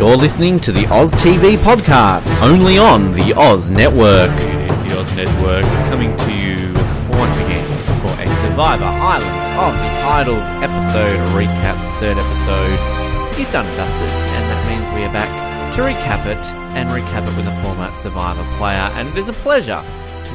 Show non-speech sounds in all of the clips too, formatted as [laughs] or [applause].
You're listening to the Oz TV podcast, only on the Oz Network. It is the Oz Network coming to you once again for a Survivor Island of the Idols episode recap. The third episode is done and dusted, and that means we are back to recap it and recap it with a former Survivor player. And it is a pleasure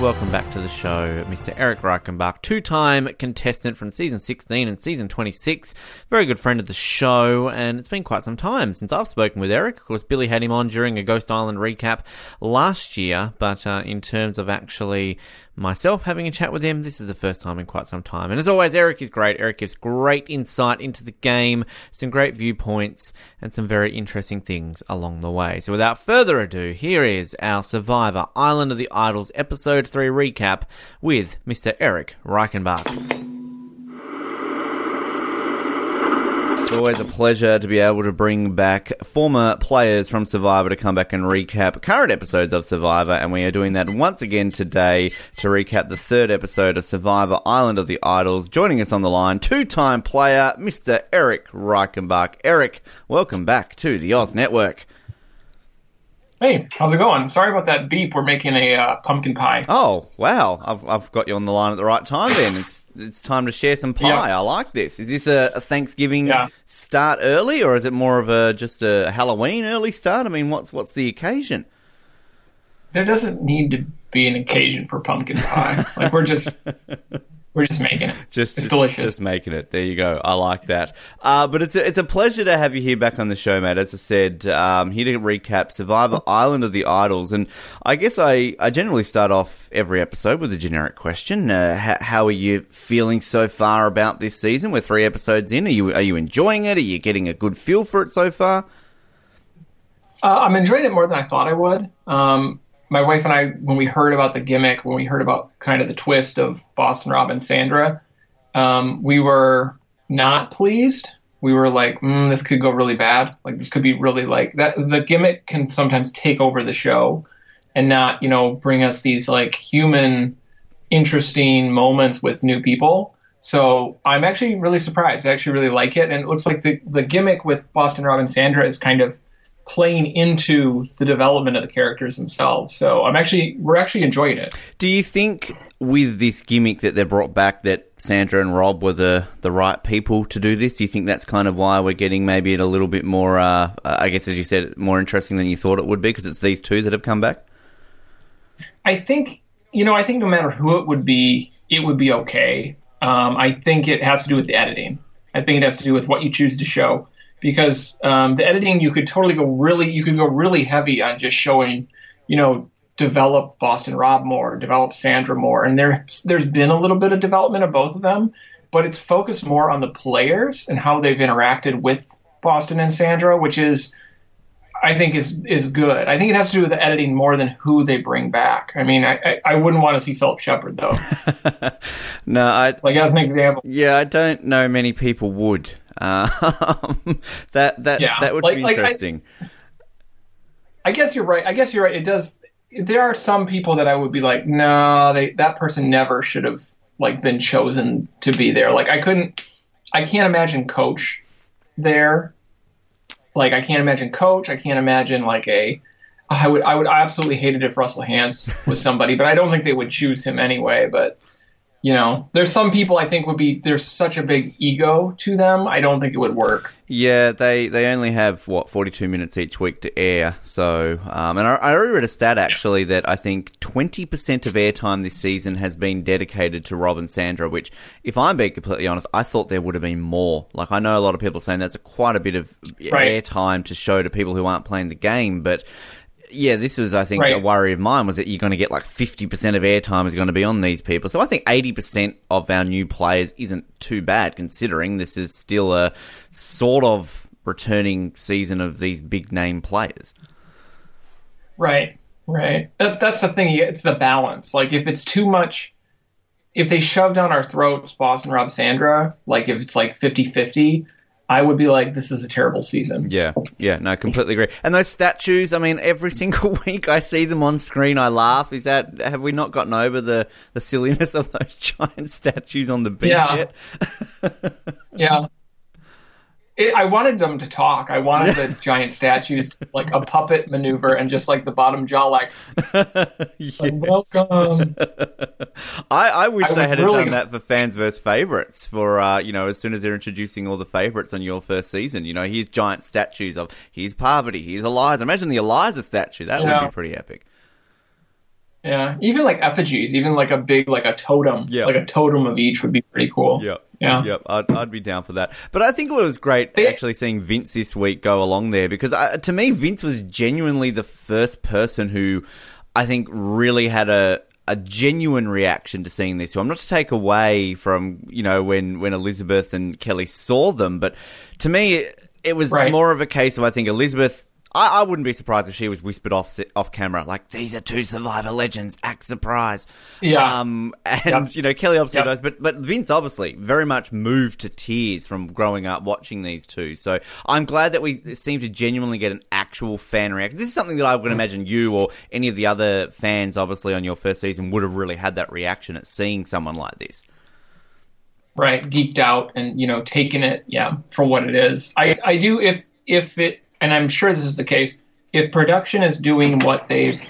welcome back to the show Mr. Erik Reichenbach, two time contestant from season 16 and season 26. Very good friend of the show, and it's been quite some time since I've spoken with Erik. Of course, Billy had him on during a Ghost Island recap last year, but uh, in terms of actually myself having a chat with him. This is the first time in quite some time. And as always, Erik is great. Erik gives great insight into the game, some great viewpoints, and some very interesting things along the way. So without further ado, here is our Survivor Island of the Idols episode 3 recap with Mr. Erik Reichenbach. It's always a pleasure to be able to bring back former players from Survivor to come back and recap current episodes of Survivor, and we are doing that once again today to recap the third episode of Survivor Island of the Idols. Joining us on the line, two-time player Mr. Erik Reichenbach. Erik, welcome back to the Oz Network. Hey, how's it going? Sorry about that beep. We're making a uh, pumpkin pie. Oh wow, I've, I've got you on the line at the right time. Then it's it's time to share some pie. Yeah. I like this. Is this a, a Thanksgiving Yeah. start early, or is it more of a just a Halloween early start? I mean, what's what's the occasion? There doesn't need to be an occasion for pumpkin pie. like we're just [laughs] we're just making it. Just it's just, delicious. Just making it. There you go. I like that. Uh, but it's a, it's a pleasure to have you here back on the show, mate. As I said, um, here to recap Survivor Island of the Idols, and I guess I, I generally start off every episode with a generic question. Uh, how, how are you feeling so far about this season? We're three episodes in. Are you are you enjoying it? Are you getting a good feel for it so far? Uh, I'm enjoying it more than I thought I would. Um, my wife and I, when we heard about the gimmick, when we heard about kind of the twist of Boston Rob and Sandra, um, we were not pleased. We were like, mm, this could go really bad. Like this could be really like that. The gimmick can sometimes take over the show and not, you know, bring us these like human, interesting moments with new people. So I'm actually really surprised. I actually really like it, and it looks like the the gimmick with Boston Rob and Sandra is kind of playing into the development of the characters themselves. So I'm actually we're actually enjoying it. Do you think with this gimmick that they brought back that Sandra and Rob were the, the right people to do this? Do you think that's kind of why we're getting maybe it a little bit more, uh, I guess as you said, more interesting than you thought it would be because it's these two that have come back? I think you know I think no matter who it would be, it would be okay. Um, I think it has to do with the editing. I think it has to do with what you choose to show because um, the editing you could totally go really you could go really heavy on just showing you know develop Boston Rob more, develop Sandra more, and there there's been a little bit of development of both of them, but it's focused more on the players and how they've interacted with Boston and Sandra, which is I think is is good. I think it has to do with the editing more than who they bring back. I mean, I, I, I wouldn't want to see Phillip Sheppard though. [laughs] No, I like as an example, yeah, I don't know many people would. Um, [laughs] that that Yeah, that would like- be like I- interesting. I guess you're right. I guess you're right. It does. There are some people that I would be like, no, they that person never should have like been chosen to be there. Like I couldn't. I can't imagine Coach there. Like I can't imagine Coach. I can't imagine like a. I would. I would absolutely hate it if Russell Hantz was somebody, but I don't think they would choose him anyway. But you know, there's some people I think would be. There's such a big ego to them. I don't think it would work. Yeah, they, they only have what forty two minutes each week to air. So, um, and I, I already read a stat actually that I think twenty percent of airtime this season has been dedicated to Rob and Sandra. Which, if I'm being completely honest, I thought there would have been more. Like I know a lot of people saying that's a quite a bit of Right. airtime to show to people who aren't playing the game, but. Yeah, this was, I think, a worry of mine was that you're going to get like 50% of airtime is going to be on these people. So I think 80% of our new players isn't too bad considering this is still a sort of returning season of these big name players. Right, right. That, that's the thing. It's the balance. Like if it's too much, if they shove down our throats Boston Rob Sandra, like if it's like 50-50, I would be like, this is a terrible season. Yeah, yeah, no, completely agree. And those statues, I mean, every [laughs] single week I see them on screen, I laugh. Is that have we not gotten over the the silliness of those [laughs] giant statues on the beach Yeah. yet? [laughs] Yeah. It, I wanted them to talk. I wanted the giant statues like a puppet maneuver and just like the bottom jaw, like, [laughs] like welcome. I, I wish I they had really- done that for fans versus favorites. For uh, you know, as soon as they're introducing all the favorites on your first season, you know, here's giant statues of here's Parvati, here's Eliza. Imagine the Eliza statue. That would be pretty epic. Yeah, even like effigies, even like a big like a totem, Yeah. like a totem of each would be pretty cool. Yep. Yeah. Yep. I'd, I'd be down for that. But I think it was great They- actually seeing Vince this week go along there because I, to me, Vince was genuinely the first person who I think really had a a genuine reaction to seeing this. So I'm not to take away from you know when when Elizabeth and Kelly saw them, but to me, it, it was Right. more of a case of I think Elizabeth. I, I wouldn't be surprised if she was whispered off off camera, like these are two Survivor legends. Act surprise. Yeah. Um, and Yep. you know, Kelly obviously Yep. knows, but but Vince obviously very much moved to tears from growing up watching these two. So I'm glad that we seem to genuinely get an actual fan reaction. This is something that I Mm. would imagine you or any of the other fans, obviously on your first season, would have really had that reaction at seeing someone like this. right geeked out and you know taking it yeah for what it is i i do if if it and i'm sure this is the case if production is doing what they've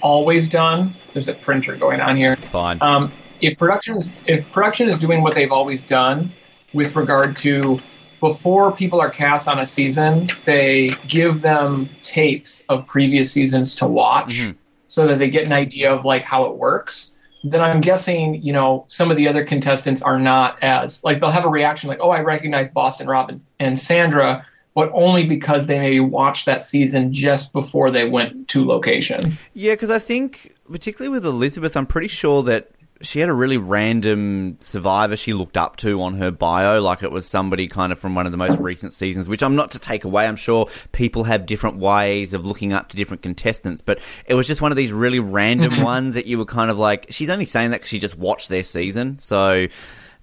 always done there's a printer going on here It's Fine. um, if production is if production is doing what they've always done with regard to before people are cast on a season they give them tapes of previous seasons to watch Mhm. so that they get an idea of like how it works then i'm guessing you know some of the other contestants are not as like they'll have a reaction like oh i recognize boston robin and sandra but only because they maybe watched that season just before they went to location Yeah, because I think, particularly with Elizabeth, I'm pretty sure that she had a really random survivor she looked up to on her bio, like it was somebody kind of from one of the most recent seasons, which I'm not to take away. I'm sure people have different ways of looking up to different contestants, but it was just one of these really random mm-hmm. ones that you were kind of like, she's only saying that because she just watched their season. So,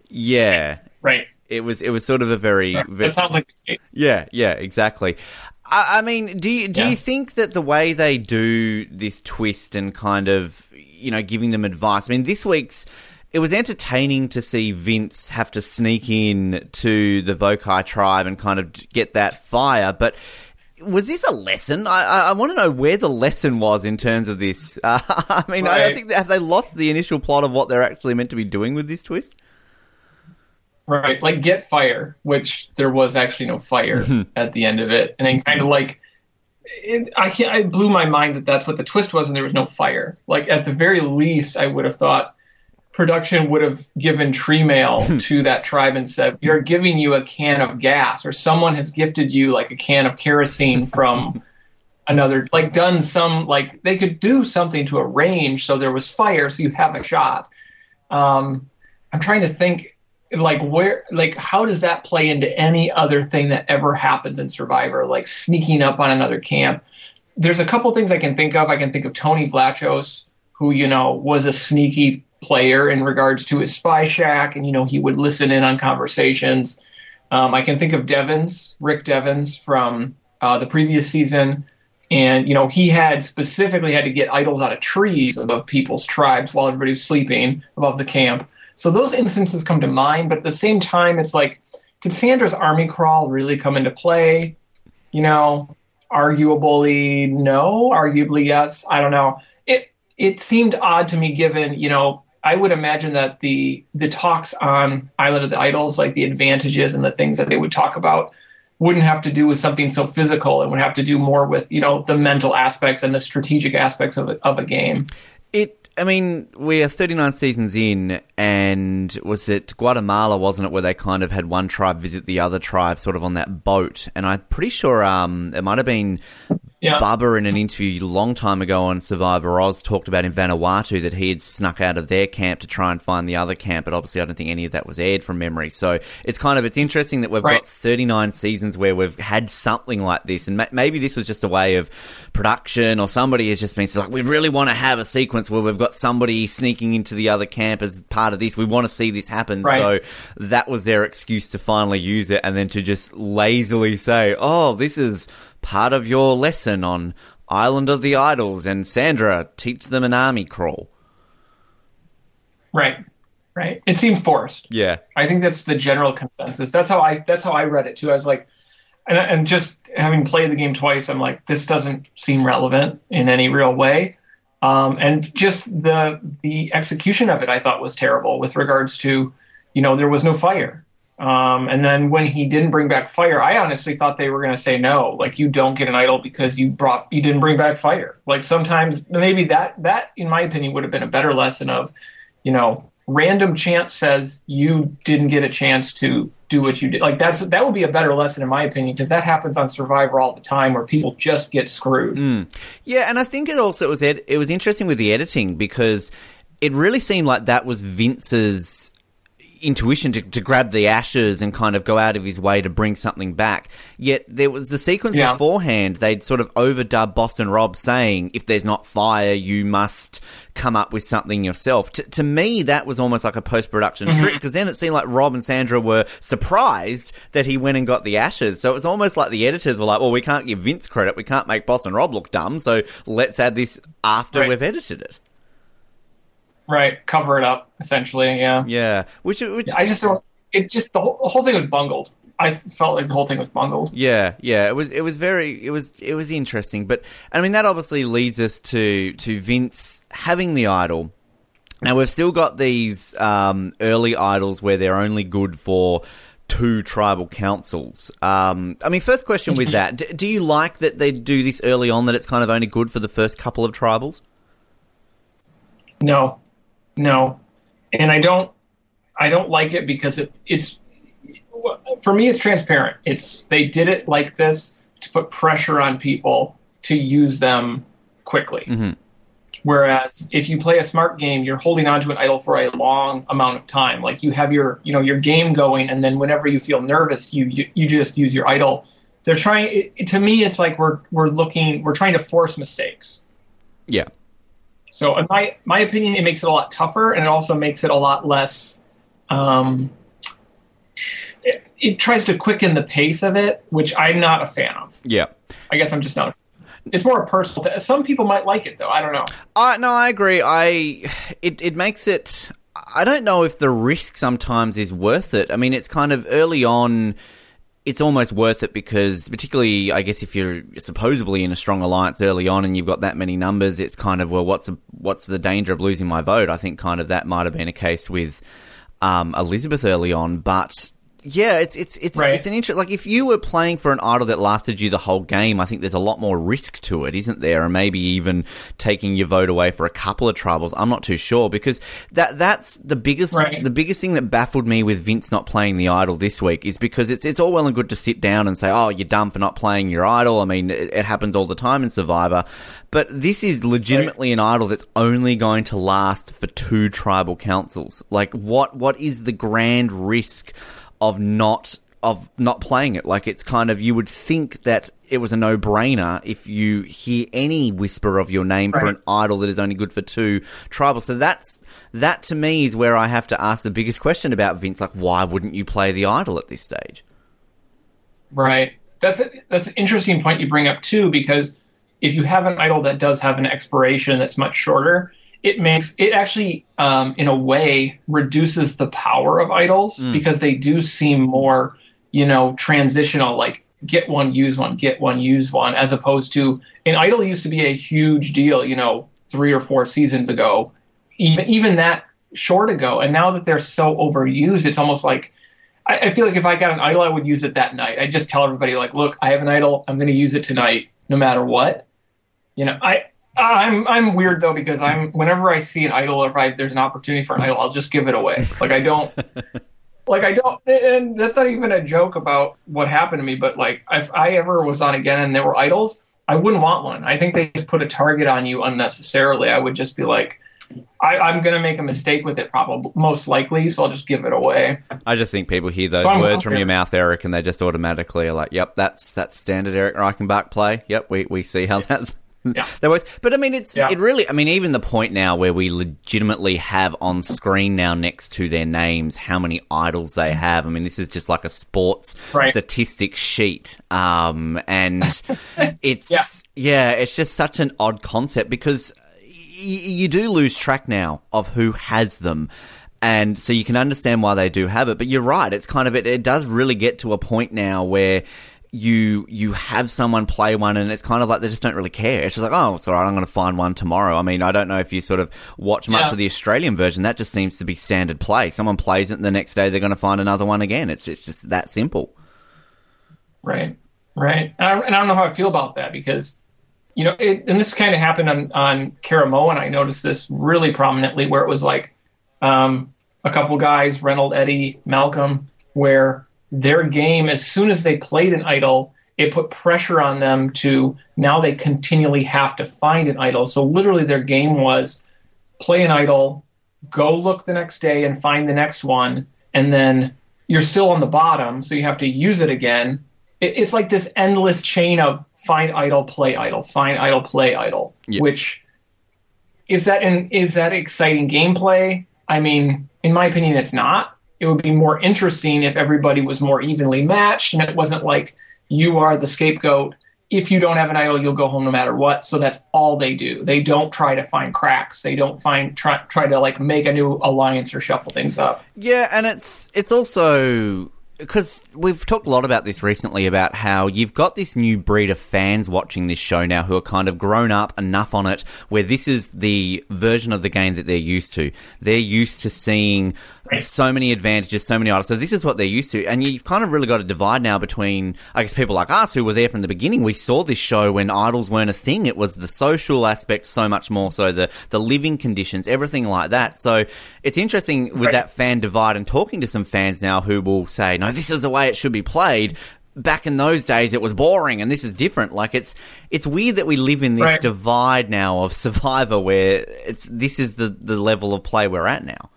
yeah. right It was it was sort of a very, very that sounds like the case yeah, yeah, exactly. I, I mean, do you do Yeah. you think that the way they do this twist and kind of you know giving them advice? I mean, this week's it was entertaining to see Vince have to sneak in to the Vokai tribe and kind of get that fire, but. Was this a lesson? I, I, I want to know where the lesson was in terms of this. Uh, [laughs] I mean, I, I Right. think have they lost the initial plot of what they're actually meant to be doing with this twist? Right, like get fire, which there was actually no fire Mm-hmm. at the end of it, and then kind of like it, I can't. It blew my mind that that's what the twist was, and there was no fire. Like at the very least, I would have thought production would have given tree mail to that tribe and said, "We are giving you a can of gas, or someone has gifted you like a can of kerosene [laughs] from." another like done some like they could do something to arrange so there was fire so you have a shot um i'm trying to think like where like how does that play into any other thing that ever happens in survivor? Like sneaking up on another camp. There's a couple things i can think of. I can think of tony vlachos who you know was a sneaky player in regards to his spy shack and you know he would listen in on conversations. Um, i can think of devens rick devens from uh, the previous season. And you know he had specifically had to get idols out of trees above people's tribes while everybody was sleeping above the camp so those instances come to mind but at the same time it's like did sandra's army crawl really come into play you know arguably no arguably yes i don't know it it seemed odd to me given you know i would imagine that the the talks on island of the idols like the advantages and the things that they would talk about wouldn't have to do with something so physical and would have to do more with you know the mental aspects and the strategic aspects of a, of a game It. I mean, we're 39 seasons in, and was it Guatemala, wasn't it, where they kind of had one tribe visit the other tribe, sort of on that boat? And I'm pretty sure um, it might have been yeah Bubba in an interview a long time ago on Survivor Oz talked about in Vanuatu that he had snuck out of their camp to try and find the other camp, but obviously I don't think any of that was aired from memory. So it's kind of it's interesting that we've Right. got 39 seasons where we've had something like this, and ma- maybe this was just a way of production or somebody has just been like, we really want to have a sequence where we've got somebody sneaking into the other camp as part of this. We want to see this happen. Right. So that was their excuse to finally use it, and then to just lazily say, "Oh, this is part of your lesson on Island of the Idols," and Sandra teach them an army crawl. right right it seemed forced Yeah, i think that's the general consensus that's how i that's how i read it too i was like and, and just having played the game twice, I'm like, this doesn't seem relevant in any real way. Um, and just the the execution of it, I thought was terrible with regards to, you know, there was no fire. Um, and then when he didn't bring back fire, I honestly thought they were going to say no, like you don't get an idol because you brought you didn't bring back fire. Like sometimes maybe that that in my opinion would have been a better lesson of, you know, random chance says you didn't get a chance to do what you did. Like that's that would be a better lesson in my opinion because that happens on Survivor all the time where people just get screwed. Mm. Yeah, and I think it also was ed- it was interesting with the editing because it really seemed like that was Vince's intuition to, to grab the ashes and kind of go out of his way to bring something back. Yet there was the sequence Yeah. beforehand, they'd sort of overdub Boston Rob saying, if there's not fire, you must come up with something yourself. T- to me, that was almost like a post production Mm-hmm. trick because then it seemed like Rob and Sandra were surprised that he went and got the ashes. So it was almost like the editors were like, well, we can't give Vince credit. We can't make Boston Rob look dumb. So let's add this after Right. we've edited it. Right, cover it up essentially. Yeah. Yeah. Which, which, I just don't. It just the whole, the whole thing was bungled. I felt like the whole thing was bungled. Yeah, yeah, it was it was very it was it was interesting, but I mean that obviously leads us to to Vince having the idol. Now we've still got these um, early idols where they're only good for two tribal councils. Um, I mean, first question with that: D- Do you like that they do this early on? That it's kind of only good for the first couple of tribals? No, no, and I don't. I don't like it because it, it's for me. It's transparent. It's they did it like this to put pressure on people to use them quickly. Mm-hmm. Whereas if you play a smart game, you're holding on to an idol for a long amount of time. Like you have your, you know, your game going, and then whenever you feel nervous, you you, you just use your idol. They're trying. It- to me, it's like we're we're looking, we're trying to force mistakes. Yeah, So, in my my opinion, it makes it a lot tougher, and it also makes it a lot less. Um, it, it tries to quicken the pace of it, which I'm not a fan of. yeah. I guess I'm just not. A, it's more a personal. Th- Some people might like it, though. I don't know. I no, I agree. I it it makes it. I don't know if the risk sometimes is worth it. I mean, it's kind of early on. It's almost worth it because, particularly, I guess if you're supposedly in a strong alliance early on and you've got that many numbers, it's kind of well, what's the, what's the danger of losing my vote? I think kind of that might have been a case with um, Elizabeth early on, but yeah, it's it's it's Right. it's an interest. Like if you were playing for an idol that lasted you the whole game, I think there's a lot more risk to it, isn't there? And maybe even taking your vote away for a couple of troubles. I'm not too sure because that that's the biggest Right. the biggest thing that baffled me with Vince not playing the idol this week is because it's it's all well and good to sit down and say, oh, you're dumb for not playing your idol. I mean, it, it happens all the time in Survivor, but this is legitimately an idol that's only going to last for two tribal councils. Like, what what is the grand risk? Of not of not playing it. Like it's kind of you would think that it was a no brainer if you hear any whisper of your name for an idol that is only good for two tribal. So that's that to me is where I have to ask the biggest question about Vince. Like, why wouldn't you play the idol at this stage? Right. That's a, that's an interesting point you bring up too, because if you have an idol that does have an expiration that's much shorter, it makes it actually, um, in a way, reduces the power of idols because they do seem more, you know, transitional. Like get one, use one, get one, use one, as opposed to an idol used to be a huge deal, you know, three or four seasons ago, even even that short ago, and now that they're so overused, it's almost like I, I feel like if I got an idol, I would use it that night. I just tell everybody like, look, I have an idol. I'm going to use it tonight, no matter what. You know, I Uh, I'm I'm weird though because I'm whenever I see an idol or if I, there's an opportunity for an idol, I'll just give it away. Like I don't. [laughs] Like I don't, and that's not even a joke about what happened to me. But like, if I ever was on again and there were idols, I wouldn't want one. I think they just put a target on you unnecessarily. I would just be like, I, I'm going to make a mistake with it, probably most likely, so I'll just give it away. I just think people hear those So words from your mouth, Erik, and they just automatically are like, "Yep, that's that's standard Erik Reichenbach play." Yep, we we see how that Yeah. [laughs] that works. But I mean, it's Yeah. it really. I mean, even the point now where we legitimately have on screen now next to their names how many idols they have. I mean, this is just like a sports Right. statistic sheet, um, and [laughs] it's Yeah. yeah, it's just such an odd concept because y- you do lose track now of who has them. And so you can understand why they do have it. But you're right. It's kind of, it, it does really get to a point now where you you have someone play one and it's kind of like they just don't really care. It's just like, oh, it's all right, I'm going to find one tomorrow. I mean, I don't know if you sort of watch much Yeah. of the Australian version. That just seems to be standard play. Someone plays it and the next day they're going to find another one again. It's just, just that simple. Right, right. And I, and I don't know how I feel about that because, you know, it, and this kind of happened on on Caramoan, and I noticed this really prominently where it was like um, a couple guys, Reynolds, Eddie, Malcolm, where their game, as soon as they played an idol, it put pressure on them to now they continually have to find an idol. So literally, their game was play an idol, go look the next day and find the next one, and then you're still on the bottom, so you have to use it again. It, it's like this endless chain of find idol, play idol, find idol, play idol, Yeah. which is that an, is that exciting gameplay? I mean, in my opinion, it's not. It would be more interesting if everybody was more evenly matched and it wasn't like you are the scapegoat. If you don't have an idol, you'll go home no matter what. So that's all they do. They don't try to find cracks. They don't find try try to like make a new alliance or shuffle things up. Yeah, and it's it's also because we've talked a lot about this recently about how you've got this new breed of fans watching this show now who are kind of grown up enough on it where this is the version of the game that they're used to. They're used to seeing Right. so many advantages, so many items. So this is what they're used to, and you've kind of really got to divide now between, I guess, people like us who were there from the beginning. We saw this show when idols weren't a thing. It was the social aspect so much more so the the living conditions, everything like that. So it's interesting with Right. that fan divide and talking to some fans now who will say, "No, this is the way it should be played." Back in those days, it was boring, and this is different. Like it's it's weird that we live in this Right. divide now of [laughs] Survivor, where it's this is the the level of play we're at now.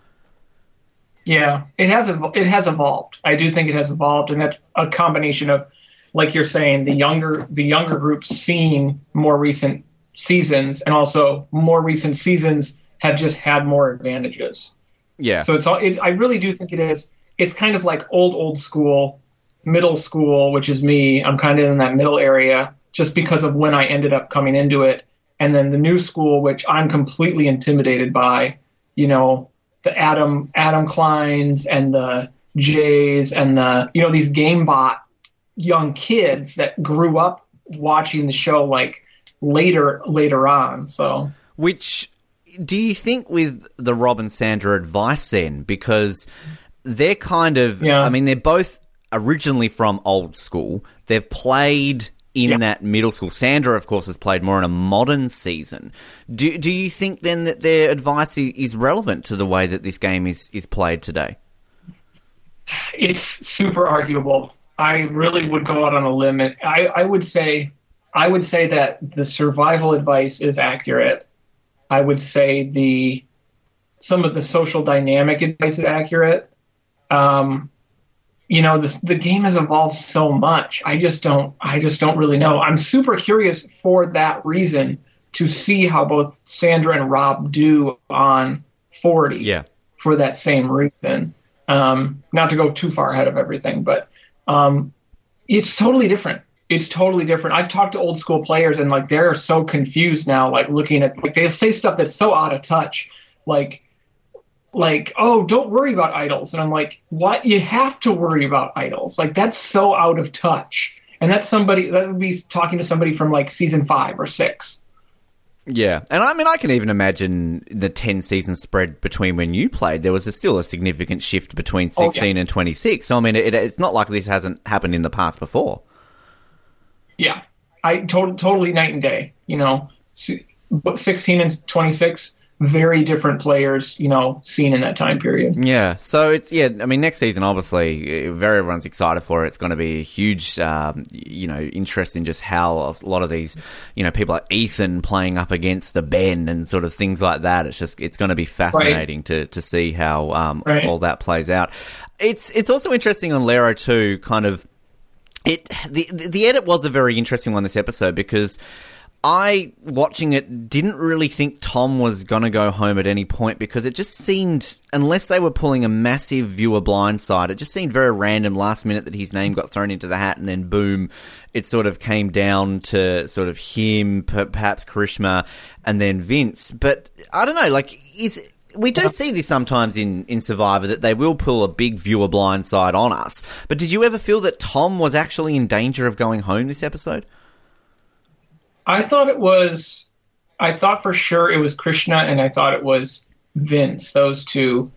Yeah, it has it has evolved. I do think it has evolved, and that's a combination of, like you're saying, the younger the younger groups seeing more recent seasons, and also more recent seasons have just had more advantages. Yeah, So it's all. It, I really do think it is. It's kind of like old old school, middle school, which is me. I'm kind of in that middle area just because of when I ended up coming into it, and then the new school, which I'm completely intimidated by. You know, the Adam Adam Kleins and the Jays and the you know these GameBot young kids that grew up watching the show like later later on. So Which do you think with the Rob and Sandra advice then? Because they're kind of, Yeah. I mean, they're both originally from old school. They've played in Yeah. that middle school. Sandra, of course, has played more in a modern season. Do do you think then that their advice is relevant to the way that this game is is played today? it's super arguable. I really would go out on a limb. and I, I would say, I would say that the survival advice is accurate. I would say the some of the social dynamic advice is accurate. Um, you know, the the game has evolved so much. I just don't, I just don't really know. I'm super curious for that reason to see how both Sandra and Rob do on 40 Yeah. for that same reason. Um, not to go too far ahead of everything, but um, it's totally different. It's totally different. I've talked to old school players and like they're so confused now, like looking at like they say stuff that's so out of touch, like like oh don't worry about idols, and I'm like what you have to worry about idols, like that's so out of touch, and that's somebody that would be talking to somebody from like season five or six. Yeah, and I mean, I can even imagine the ten season spread between when you played. There was a, still a significant shift between Oh, yeah. sixteen and twenty six. So I mean, it, it's not like this hasn't happened in the past before. Yeah, I to- totally night and day. You know, but 16 and 26, very different players. You know, seen in that time period. Yeah, so it's yeah. I mean, next season, obviously, very everyone's excited for it. It's going to be a huge, um, you know, interest in just how a lot of these, you know, people like Ethan playing up against a Ben and sort of things like that. It's just it's going to be fascinating to to see how um, Right. all that plays out. It's it's also interesting on Lairo too, kind of it the the edit was a very interesting one this episode because I watching it didn't really think Tom was gonna go home at any point because it just seemed unless they were pulling a massive viewer blindside, it just seemed very random last minute that his name got thrown into the hat and then boom, it sort of came down to sort of him, perhaps Karishma, and then Vince. But I don't know, like is we do see this sometimes in, in Survivor that they will pull a big viewer blindside on us. But did you ever feel that Tom was actually in danger of going home this episode? I thought it was. I thought for sure it was Karishma, and I thought it was Vince. Those two.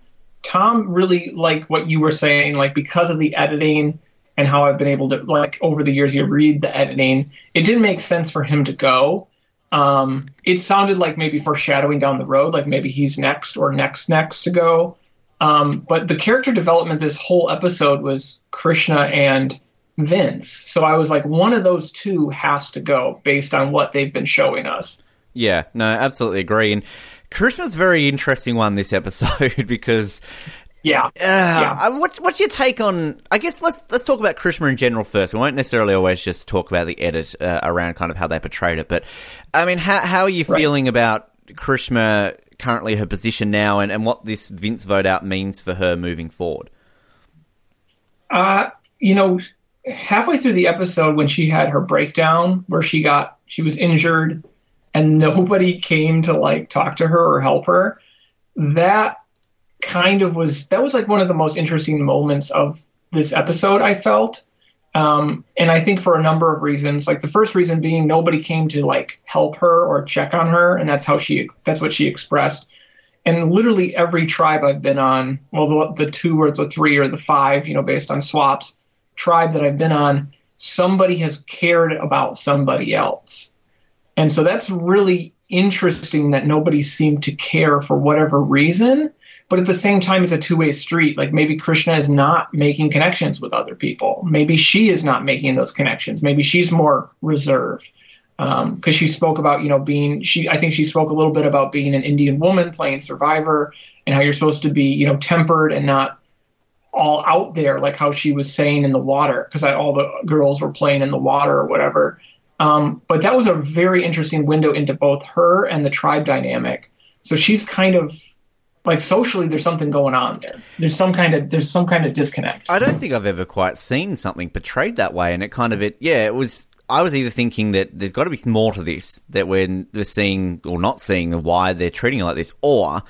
Tom really like what you were saying, like because of the editing and how I've been able to like over the years you read the editing, it didn't make sense for him to go. Um, it sounded like maybe foreshadowing down the road, like maybe he's next or next next to go. Um, but the character development this whole episode was Karishma and Vince. So I was like, one of those two has to go based on what they've been showing us. Yeah, no, absolutely agree. And a very interesting one this [laughs] episode because yeah. Uh, yeah. What's what's your take on? I guess let's let's talk about Karishma in general first. We won't necessarily always just talk about the edit uh, around kind of how they portrayed it, but I mean, how how are you right. feeling about Karishma currently her position now, and, and what this Vince vote out means for her moving forward? Uh, you know, halfway through the episode when she had her breakdown where she got she was injured and nobody came to like talk to her or help her, that kind of was that was like one of the most interesting moments of this episode. I felt, um, and I think for a number of reasons. Like the first reason being nobody came to like help her or check on her, and that's how she that's what she expressed. And literally every tribe I've been on, well, the, the two or the three or the five, you know, based on swaps, tribe that I've been on, somebody has cared about somebody else. And so that's really interesting that nobody seemed to care for whatever reason. But at the same time, it's a two way street. Like maybe Karishma is not making connections with other people. Maybe she is not making those connections. Maybe she's more reserved. Because um, she spoke about, you know, being, she, I think she spoke a little bit about being an Indian woman playing Survivor and how you're supposed to be, you know, tempered and not all out there, like how she was saying in the water, because all the girls were playing in the water or whatever. Um, but that was a very interesting window into both her and the tribe dynamic. So she's kind of like socially there's something going on there there's some kind of there's some kind of disconnect i don't think i've ever quite seen something portrayed that way and it kind of it yeah it was i was either thinking that there's got to be more to this that we're, we're seeing or not seeing why they're treating it like this or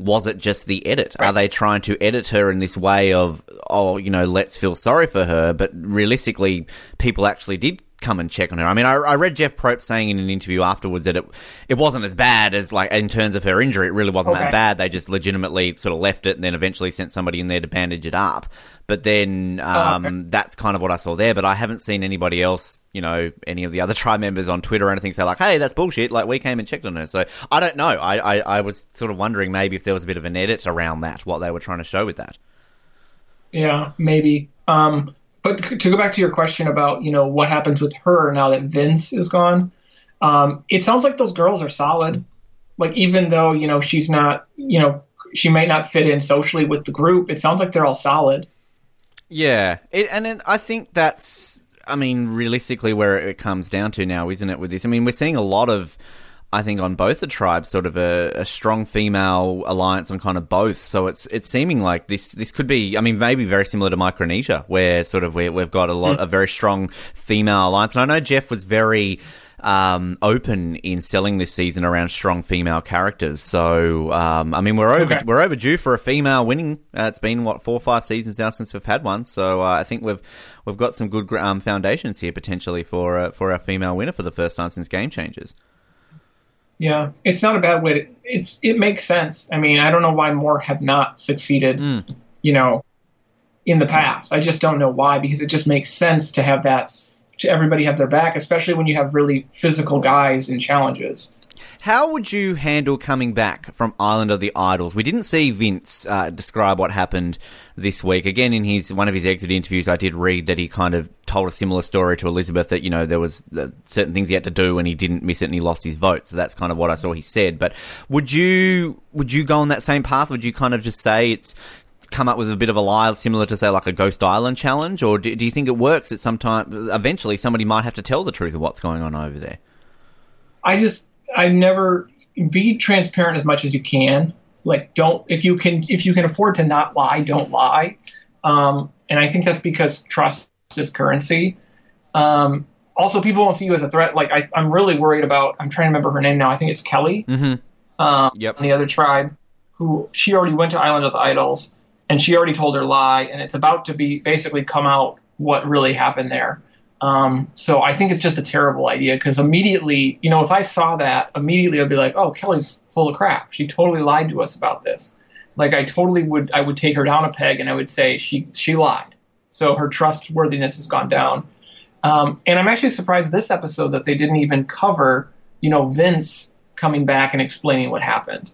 was it just the edit? Right. Are they trying to edit her in this way of, oh, you know, let's feel sorry for her? But realistically, people actually did come and check on her. I mean, I, I, read Jeff Probst saying in an interview afterwards that it it wasn't as bad as like in terms of her injury. It really wasn't okay. that bad. They just legitimately sort of left it and then eventually sent somebody in there to bandage it up. But then um, oh, okay. that's kind of what I saw there. But I haven't seen anybody else, you know, any of the other [laughs] tribe members on Twitter or anything say like, "Hey, that's bullshit." Like we came and checked on her. So I don't know. I, I, I was sort of wondering maybe if there was a bit of an edit around that, what they were trying to show with that. Yeah, maybe. Um, but to go back to your question about you know what happens with her now that Vince is gone, um, it sounds like those girls are solid. Like even though you know she's not, you know, she may not fit in socially with the group, it sounds like they're all solid. Yeah, it, and it, I think that's, I mean, realistically where it comes down to now, isn't it? With this, I mean, we're seeing a lot of I think on both the tribes, sort of a, a, strong female alliance on kind of both. So it's it's seeming like this this could be. I mean, maybe very similar to Micronesia, where sort of we, we've got a lot mm. a very strong female alliance. And I know Jeff was very. Um, open in selling this season around strong female characters. So, um, I mean, we're over okay. we're overdue for a female winning. Uh, it's been what four or five seasons now since we've had one. So, uh, I think we've we've got some good um, foundations here potentially for uh, for our female winner for the first time since Game Changers. Yeah, it's not a bad way to. It's it makes sense. I mean, I don't know why more have not succeeded. Mm. You know, in the past, I just don't know why because it just makes sense to have that to everybody have their back, especially when you have really physical guys in challenges. How would you handle coming back from Island of the Idols? We didn't see Vince uh, describe what happened this week. Again, in his one of his exit interviews, I did read that he kind of told a similar story to Elizabeth that you know there was uh, certain things he had to do and he didn't miss it and he lost his vote. So that's kind of what I saw he said. But would you would you go on that same path? Would you kind of just say it's come up with a bit of a lie similar to say like a Ghost Island challenge, or do, do you think it works that sometime eventually somebody might have to tell the truth of what's going on over there? I just I never be transparent as much as you can. Like don't if you can if you can afford to not lie, don't lie. Um, and I think that's because trust is currency. Um, also, people won't see you as a threat. Like I, am really worried about. I'm trying to remember her name now. I think it's Kelly. Mm-hmm. Um, yep. On the other tribe, who she already went to Island of the Idols and she already told her lie, and it's about to be basically come out what really happened there. Um, so I think it's just a terrible idea because immediately, you know, if I saw that, immediately I'd be like, oh, Kelly's full of crap. She totally lied to us about this. Like I totally would, I would take her down a peg and I would say she she lied. So her trustworthiness has gone down. Um, and I'm actually surprised this episode that they didn't even cover, you know, Vince coming back and explaining what happened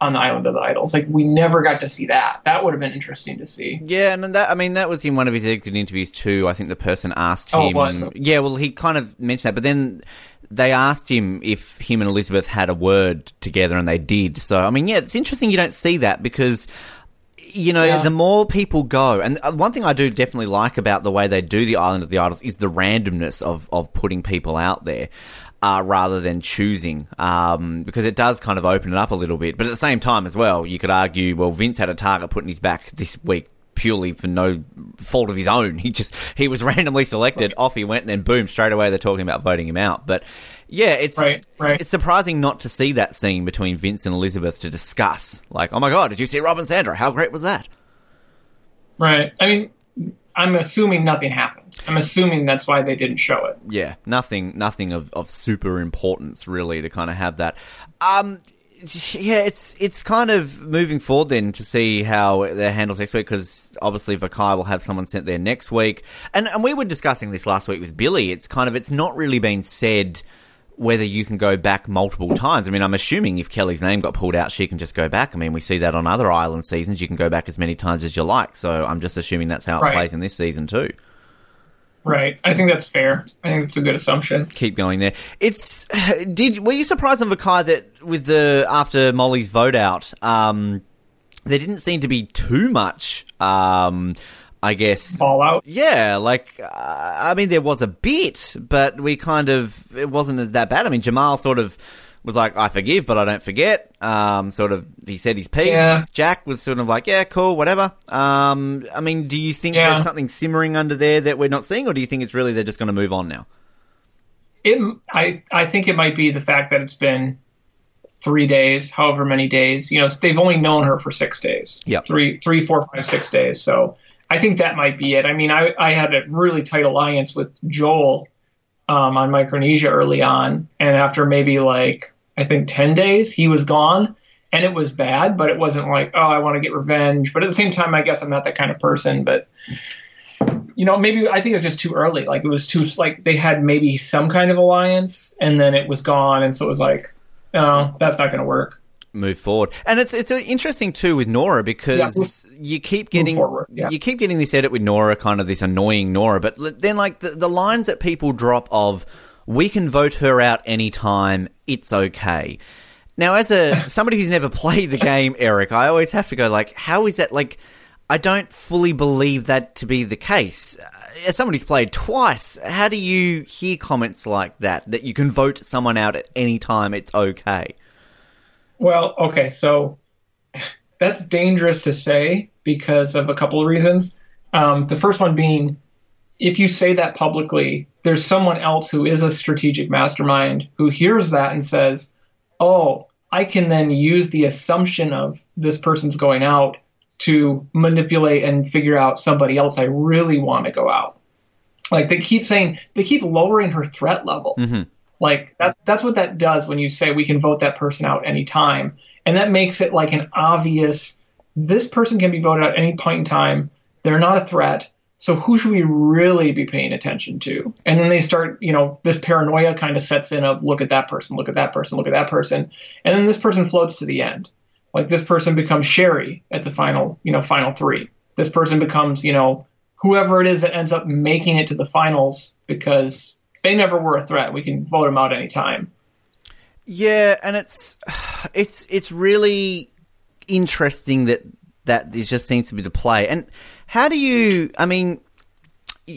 on the Island of the Idols. Like we never got to see that. That would have been interesting to see. Yeah, and that I mean that was in one of his exit interviews too. I think the person asked Oh, him. it? Yeah, well, he kind of mentioned that, but then they asked him if him and Elizabeth had a word together, and they did. So I mean, yeah, it's interesting you don't see that because. You know, Yeah. the more people go, and uh, one thing I do definitely like about the way they do the Island of the Idols is the randomness of, of putting people out there. Uh, rather than choosing, um, because it does kind of open it up a little bit. But at the same time, as well, you could argue, well, Vince had a target put in his back this week purely for no fault of his own. [laughs] He just he was randomly selected, off he went, and then boom, straight away they're talking about voting him out. But yeah, it's Right, right. it's surprising not to see that scene between Vince and Elizabeth to discuss. Like, oh my god, did you see Rob and Sandra? How great was that? Right. I mean, I'm assuming nothing happened. I'm assuming that's why they didn't show it. yeah, nothing, nothing of, of super importance really to kind of have that. Um, yeah, it's it's kind of moving forward then to see how they handles next week because obviously Vokai will have someone sent there next week, and and we were discussing this last week with Billy. It's kind of it's not really been said whether you can go back multiple times. I mean, I'm assuming if Kelly's name got pulled out, she can just go back. I mean, we see that on other island seasons. You can go back as many times as you like. So I'm just assuming that's how it Right. plays in this season too. Right. I think that's fair. I think it's a good assumption. keep going there. It's [sighs] did were you surprised on Vokai that with the after Molly's vote out, um, there didn't seem to be too much. Um, I guess. Fallout. Yeah, like uh, I mean, there was a bit, but we kind of it wasn't as that bad. I mean, Jamal sort of was like, "I forgive, but I don't forget." Um, sort of, he said his piece. Yeah. Jack was sort of like, "Yeah, cool, whatever." Um, I mean, do you think Yeah. there's something simmering under there that we're not seeing, or do you think it's really they're just going to move on now? It. I. I think it might be the fact that it's been three days, however many days. You know, they've only known her for six days. Yeah, Three, three, four, five, six days. So I think that might be it. I mean, I, I had a really tight alliance with Joel um, on Micronesia early on, and after maybe like I think ten days, he was gone, and it was bad, but it wasn't like oh I want to get revenge. But at the same time, I guess I'm not that kind of person. But you know, maybe I think it was just too early. Like it was too like they had maybe some kind of alliance, and then it was gone, and so it was like, no, that's not going to work. Move forward. And it's it's uh, interesting too with Noura because you keep getting forward, yeah. you keep getting this edit with Noura, kind of this annoying Noura. But then like the, the lines that people drop of we can vote her out anytime, it's okay. Now, as a [laughs] somebody who's never played the game, Erik, I always have to go like, how is that like? I don't fully believe that to be the case. Uh, As somebody who's played twice, how do you hear comments like that? That you can vote someone out at any time, it's okay. Well, okay, so that's dangerous to say because of a couple of reasons. Um, the first one being, if you say that publicly, there's someone else who is a strategic mastermind who hears that and says, "Oh, I can then use the assumption of this person's going out to manipulate and figure out somebody else I really want to go out." Like they keep saying, they keep lowering her threat level. Like that that's what that does when you say we can vote that person out anytime. And that makes it like an obvious this person can be voted out any point in time. They're not a threat. So who should we really be paying attention to? And then they start, you know, this paranoia kind of sets in of look at that person, look at that person, look at that person. And then this person floats to the end. Like this person becomes Sherri at the final, you know, final three. This person becomes, you know, whoever it is that ends up making it to the finals because they never were a threat. We can vote them out anytime. Yeah, and it's [sighs] it's it's really interesting that that this just seems to be the play. And how do you? I mean,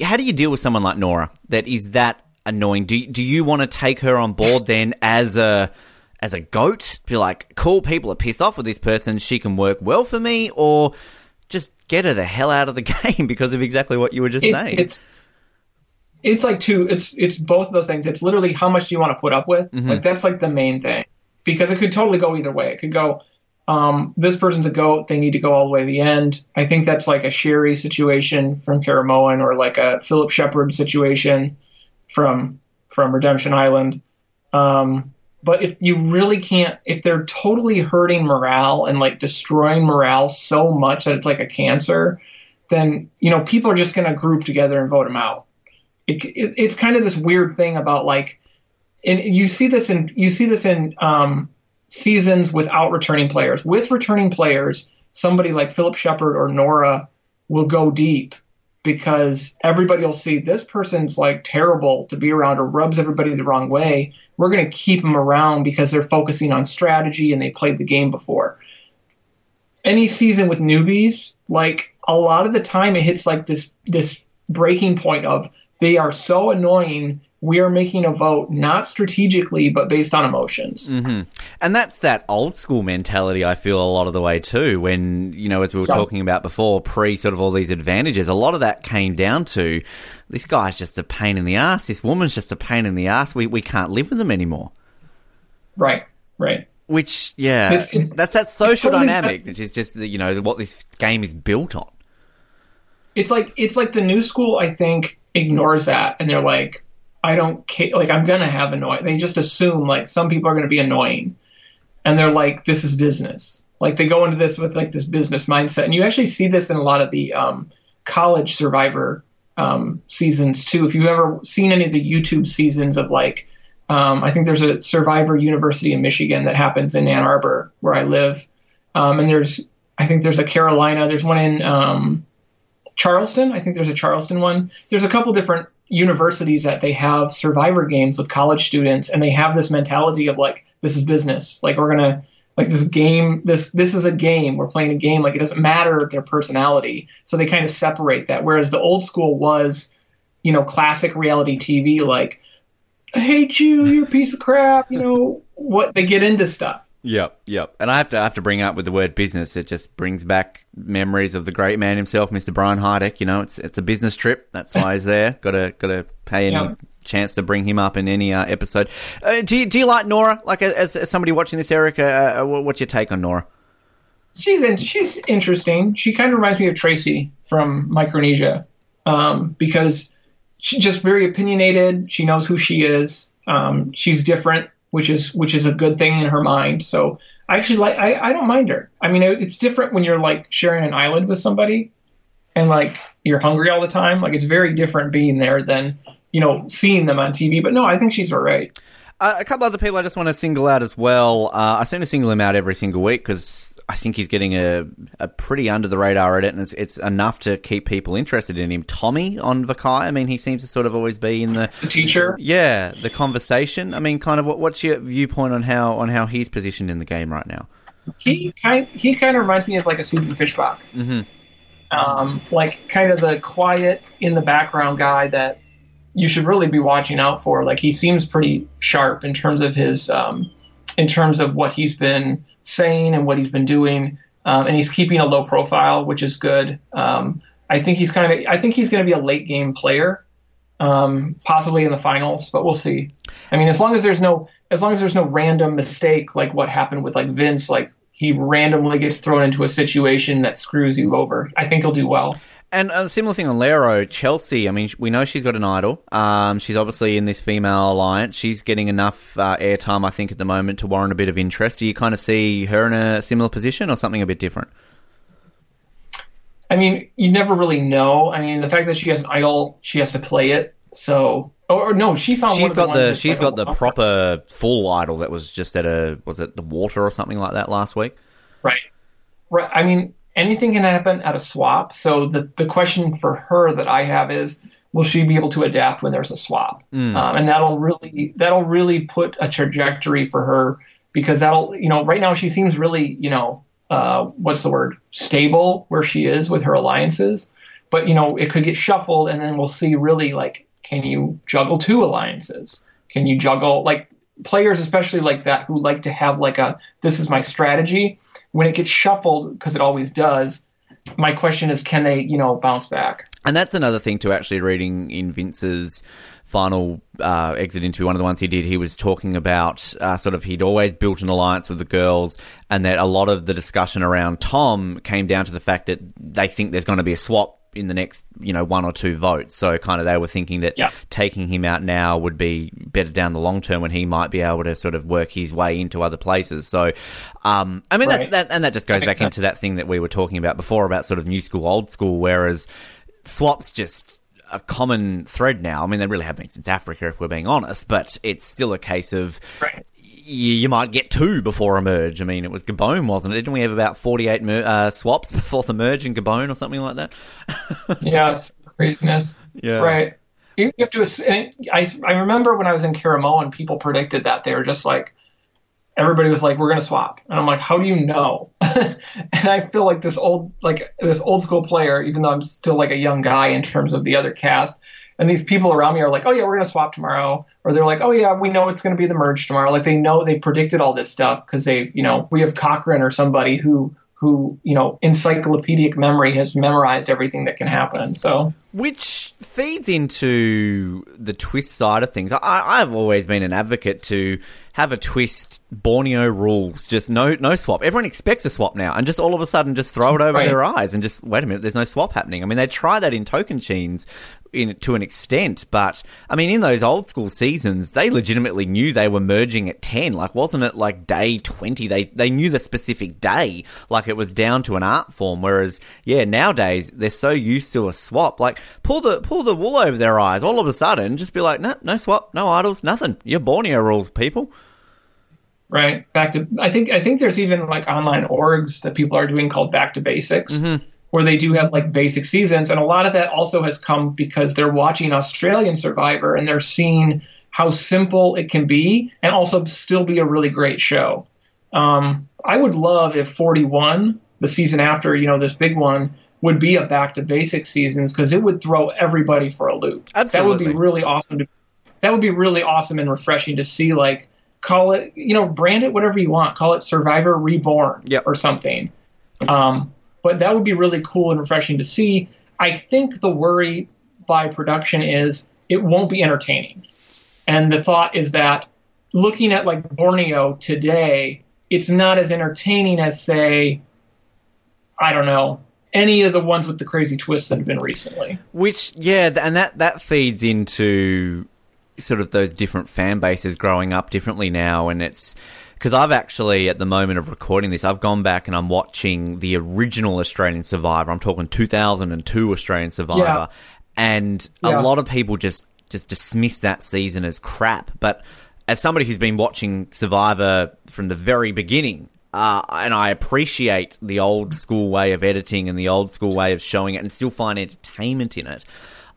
how do you deal with someone like Noura that is that annoying? Do do you want to take her on board then as a as a goat? Be like, cool, people are pissed off with this person. She can work well for me, or just get her the hell out of the [laughs] game because of exactly what you were just It- saying. it's it's like two. It's it's both of those things. It's literally how much do you want to put up with. Mm-hmm. Like that's like the main thing because it could totally go either way. It could go. um, this person's a goat. They need to go all the way to the end. I think that's like a Sherri situation from Caramoan or like a Phillip Sheppard situation from from Redemption Island. Um, but if you really can't, if they're totally hurting morale and like destroying morale so much that it's like a cancer, then you know people are just going to group together and vote them out. It, it, it's kind of this weird thing about like, and you see this in you see this in um, seasons without returning players. With returning players, somebody like Phillip Sheppard or Noura will go deep because everybody will see this person's like terrible to be around or rubs everybody the wrong way. We're going to keep them around because they're focusing on strategy and they played the game before. Any season with newbies, like a lot of the time it hits like this this breaking point of they are so annoying. We are making a vote not strategically but based on emotions. Mm-hmm. and that's that old school mentality i feel a lot of the way too when you know as we were yeah. talking about before pre sort of all these advantages a lot of that came down to this guy's just a pain in the ass this woman's just a pain in the ass we, we can't live with them anymore. Right right. Which yeah it's, it, that's that social totally, dynamic which is just you know what this game is built on. It's like it's like the new school i think ignores that and they're like I don't care. Like, I'm going to have annoying. They just assume, like, some people are going to be annoying. And they're like, this is business. Like, they go into this with, like, this business mindset. And you actually see this in a lot of the um, college survivor um, seasons, too. If you've ever seen any of the YouTube seasons of, like, um, I think there's a Survivor University in Michigan that happens in Ann Arbor, where I live. Um, and there's, I think there's a Carolina. There's one in um, Charleston. I think there's a Charleston one. There's a couple different universities that they have survivor games with college students and they have this mentality of like this is business. Like we're gonna like this game this this is a game. We're playing a game. Like it doesn't matter their personality. So they kind of separate that. Whereas the old school was you know classic reality tv like i hate you you're a piece of crap you know what they get into stuff Yep, yep. And I have to I have to bring up with the word business. It just brings back memories of the great man himself, Mr. Brian Heidik. You know, it's it's a business trip. That's why he's there. Got to got to pay any yep. chance to bring him up in any uh, episode. Uh, do you, do you like Noura? Like as, as somebody watching this, Erica, uh, what's your take on Noura? She's in, she's interesting. She kind of reminds me of Tracy from Micronesia um, because she's just very opinionated. She knows who she is. Um, she's different which is which is a good thing in her mind. So I actually like I, I don't mind her. I mean, it's different when you're like sharing an island with somebody, and like you're hungry all the time. Like it's very different being there than you know seeing them on TV. But no, I think she's all right. Uh, a couple other people I just want to single out as well. Uh, I seem to single them out every single week because I think he's getting a, a pretty under the radar edit, and it's, it's enough to keep people interested in him. Tommy on Vokai, I mean, he seems to sort of always be in the, the teacher. Yeah, the conversation. I mean, kind of what, what's your viewpoint on how on how he's positioned in the game right now? He kind he kind of reminds me of like a Stephen Fishbach. Mm-hmm. Um, like kind of the quiet in the background guy that you should really be watching out for. Like he seems pretty sharp in terms of his um, in terms of what he's been saying and what he's been doing, um, and he's keeping a low profile, which is good. Um, I think he's kind of I think he's going to be a late game player, um, possibly in the finals, but we'll see. I mean, as long as there's no as long as there's no random mistake like what happened with like Vince, like he randomly gets thrown into a situation that screws you over. I think he'll do well. And a similar thing on Lairo, Chelsea. I mean, we know she's got an idol. Um, she's obviously in this female alliance. She's getting enough uh, airtime, I think, at the moment to warrant a bit of interest. Do you kind of see her in a similar position or something a bit different? I mean, you never really know. I mean, the fact that she has an idol, she has to play it. So, or, no, she found. She's got the. She's like got the proper full idol that was just at a was it the water or something like that last week. Right. Right. I mean, anything can happen at a swap. So the, the question for her that I have is, will she be able to adapt when there's a swap? Mm. Um, and that'll really that'll really put a trajectory for her because that'll you know right now she seems really you know uh, what's the word stable where she is with her alliances, but you know it could get shuffled and then we'll see really like can you juggle two alliances? Can you juggle like players especially like that who like to have like a this is my strategy when it gets shuffled, because it always does, my question is, can they, you know, bounce back? And that's another thing to actually reading in Vince's final uh, exit interview, one of the ones he did, he was talking about uh, sort of he'd always built an alliance with the girls, and that a lot of the discussion around Tom came down to the fact that they think there's going to be a swap in the next, you know, one or two votes. So kind of they were thinking that Yeah. taking him out now would be better down the long term when he might be able to sort of work his way into other places. So, um, I mean, that's, Right. that, and that just goes back into that thing that we were talking about before about sort of new school, old school, whereas swaps just a common thread now. I mean, they really have been since Africa, if we're being honest, but it's still a case of Right. You, you might get two before a merge. I mean, it was Gabon, wasn't it? Didn't we have about 48 mer- uh, swaps before the merge in Gabon or something like that? [laughs] Yeah, it's craziness. Yeah. Right. You have to. I I remember when I was in Caramoan, people predicted that they were just like, everybody was like, "We're gonna swap," and I'm like, "How do you know?" [laughs] and I feel like this old like this old school player, even though I'm still like a young guy in terms of the other cast. And these people around me are like, "Oh yeah, we're gonna swap tomorrow," or they're like, "Oh yeah, we know it's gonna be the merge tomorrow." Like they know they predicted all this stuff because they've, you know, we have Cochran or somebody who who you know encyclopedic memory has memorized everything that can happen. So Which feeds into the twist side of things. I, I've always been an advocate to have a twist Borneo rules, just no no swap. Everyone expects a swap now, and just all of a sudden just throw it over Right. their eyes and just wait a minute, there's no swap happening. I mean, they try that in Tocantins in to an extent, but I mean, in those old school seasons, they legitimately knew they were merging at ten. Like, wasn't it like day twenty? They they knew the specific day, like it was down to an art form. Whereas, yeah, nowadays they're so used to a swap. Like, pull the pull the wool over their eyes. All of a sudden, just be like, no, no swap, no idols, nothing. You're Borneo rules, people. right back to i think i think there's even like online orgs that people are doing called back to basics mm-hmm. Where they do have like basic seasons. And a lot of that also has come because they're watching australian survivor and they're seeing how simple it can be and also still be a really great show. Um, i would love if 41 the season after you know this big one would be a back to basic seasons because it would throw everybody for a loop. Absolutely. that would be really awesome to that would be really awesome and refreshing to see like call it you know brand it whatever you want. Call it survivor reborn Yep. or something. Um, but that would be really cool and refreshing to see. I think the worry by production is it won't be entertaining. And the thought is that looking at like borneo today it's not as entertaining as say i don't know any of the ones with the crazy twists that have been recently. Which, yeah, and that that feeds into sort of those different fan bases growing up differently now, and it's because I've actually at the moment of recording this, I've gone back and I'm watching the original Australian Survivor. I'm talking 2002 Australian Survivor, Yeah. and Yeah. a lot of people just just dismiss that season as crap, but as somebody who's been watching Survivor from the very beginning, uh, and I appreciate the old school way of editing and the old school way of showing it, and still find entertainment in it.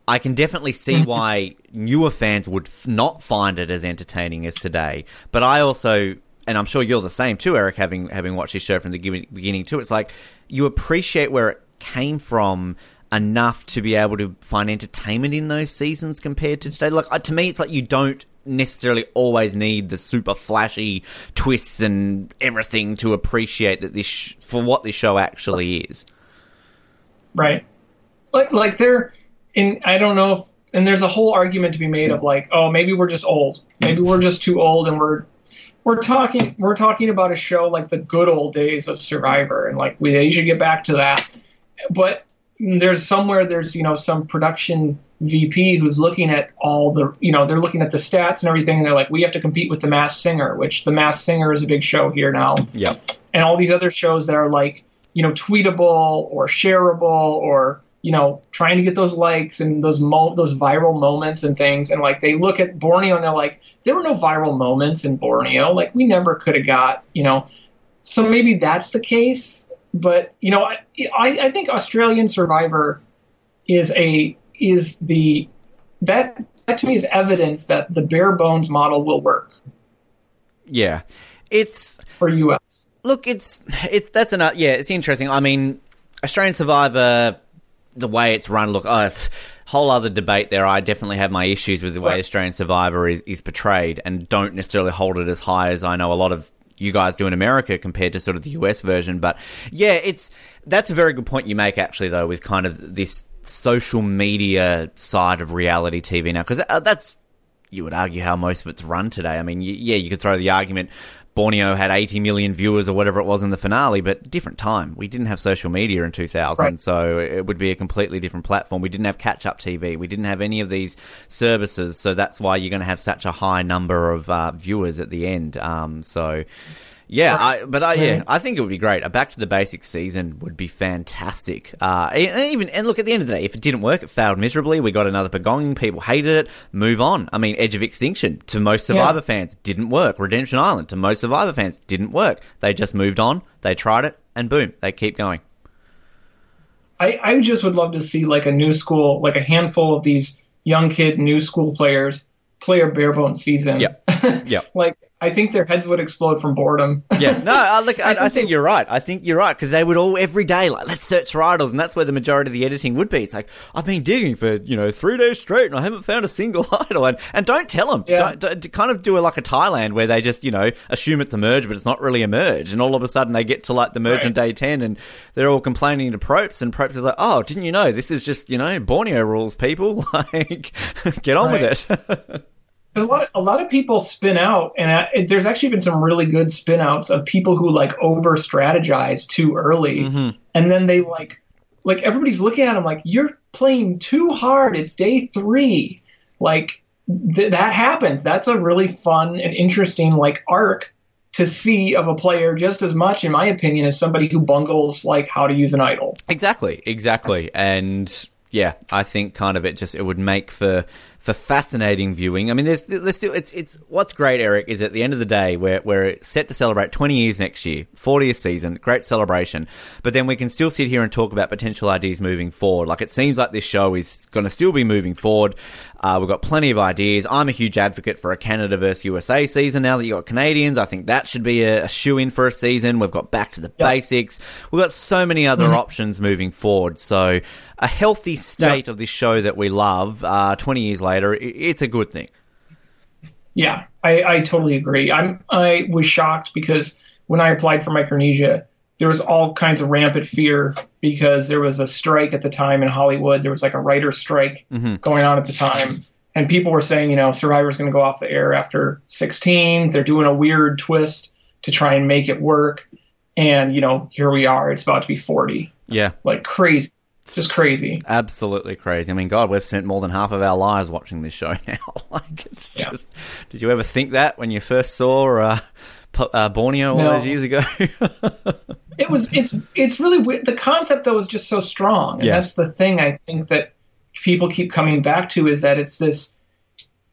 I can definitely see [laughs] why newer fans would f- not find it as entertaining as today. But I also, and I'm sure you're the same too, Erik, having having watched this show from the beginning too. It's like you appreciate where it came from enough to be able to find entertainment in those seasons compared to today. Like uh, to me, it's like you don't necessarily always need the super flashy twists and everything to appreciate that this sh- for what this show actually is. right like like they're in i don't know if and there's a whole argument to be made of like oh maybe we're just old maybe we're just too old and we're we're talking we're talking about a show like the good old days of survivor and like we they should get back to that but there's somewhere there's you know some production vp who's looking at all the you know they're looking at the stats and everything and they're like we have to compete with the Masked Singer which the Masked Singer is a big show here now Yep. and all these other shows that are like you know tweetable or shareable or you know trying to get those likes and those mo- those viral moments and things and like they look at Borneo and they're like there were no viral moments in Borneo like we never could have got you know so maybe that's the case but you know I, I I think Australian Survivor is a is the that that to me is evidence that the bare bones model will work Yeah. It's for US look, it's it's that's enough. Yeah, it's interesting. I mean, Australian Survivor, the way it's run. Look, uh, whole other debate there. I definitely have my issues with the way Right. Australian Survivor is is portrayed, and don't necessarily hold it as high as I know a lot of you guys do in America compared to sort of the US version. But yeah, it's that's a very good point you make actually though with kind of this social media side of reality TV now because that's you would argue how most of it's run today. I mean, yeah, you could throw the argument Borneo had 80 million viewers or whatever it was in the finale, but different time. We didn't have social media in 2000, right. so it would be a completely different platform. We didn't have catch up TV. We didn't have any of these services, so that's why you're going to have such a high number of uh, viewers at the end. Um, so yeah, I, but I, yeah, I think it would be great. A back to the basics season would be fantastic. Uh, and even and look at the end of the day, if it didn't work, it failed miserably. We got another Pagong. People hated it. Move on. I mean, Edge of Extinction to most Survivor yeah. fans didn't work. Redemption Island to most Survivor fans didn't work. They just moved on. They tried it, and boom, they keep going. I, I just would love to see like a new school, like a handful of these young kid new school players play a barebone season. Yeah. [laughs] Yeah. like I think their heads would explode from boredom. yeah, [laughs] no, I, look, I, I, think, I think, you're right. I think you're right because they would all every day like let's search for idols, and that's where the majority of the editing would be. It's like I've been digging for you know three days straight, and I haven't found a single [laughs] idol. And and don't tell them. Yeah. Don't, don't, kind of do it like a Thailand where they just you know assume it's a merge, but it's not really a merge, and all of a sudden they get to like the merge right. on day ten, and they're all complaining to Probst, and Probst is like, oh, didn't you know this is just you know Borneo rules, people? [laughs] like, get on right. with it. A lot, a lot of people spin out, and I, there's actually been some really good spin outs of people who like over strategize too early, mm-hmm. and then they like, like everybody's looking at them like you're playing too hard. It's day three, like th- that happens. That's a really fun and interesting like arc to see of a player just as much, in my opinion, as somebody who bungles like how to use an idol. Exactly, exactly, and yeah, I think kind of it just it would make for for fascinating viewing. I mean, there's, there's still, it's, it's, what's great, Erik, is at the end of the day, we're, we're set to celebrate 20 years next year, 40th season, great celebration. But then we can still sit here and talk about potential ideas moving forward. Like, it seems like this show is going to still be moving forward. Uh, we've got plenty of ideas. I'm a huge advocate for a Canada versus USA season now that you've got Canadians. I think that should be a, a shoe in for a season. We've got back to the yep. basics. We've got so many other mm-hmm. options moving forward. So, a healthy state yep. of this show that we love uh, 20 years later, it's a good thing. Yeah, I, I totally agree. I'm I was shocked because when I applied for Micronesia, there was all kinds of rampant fear because there was a strike at the time in Hollywood. There was like a writer's strike mm-hmm. going on at the time. And people were saying, you know, Survivor's going to go off the air after 16. They're doing a weird twist to try and make it work. And, you know, here we are. It's about to be 40. Yeah. Like crazy. Just crazy. Absolutely crazy. I mean, God, we've spent more than half of our lives watching this show [laughs] now. like, it's yeah. just. Did you ever think that when you first saw uh, uh, Borneo all no. those years ago? [laughs] it was. It's. It's really the concept though is just so strong, and yeah. that's the thing I think that people keep coming back to is that it's this.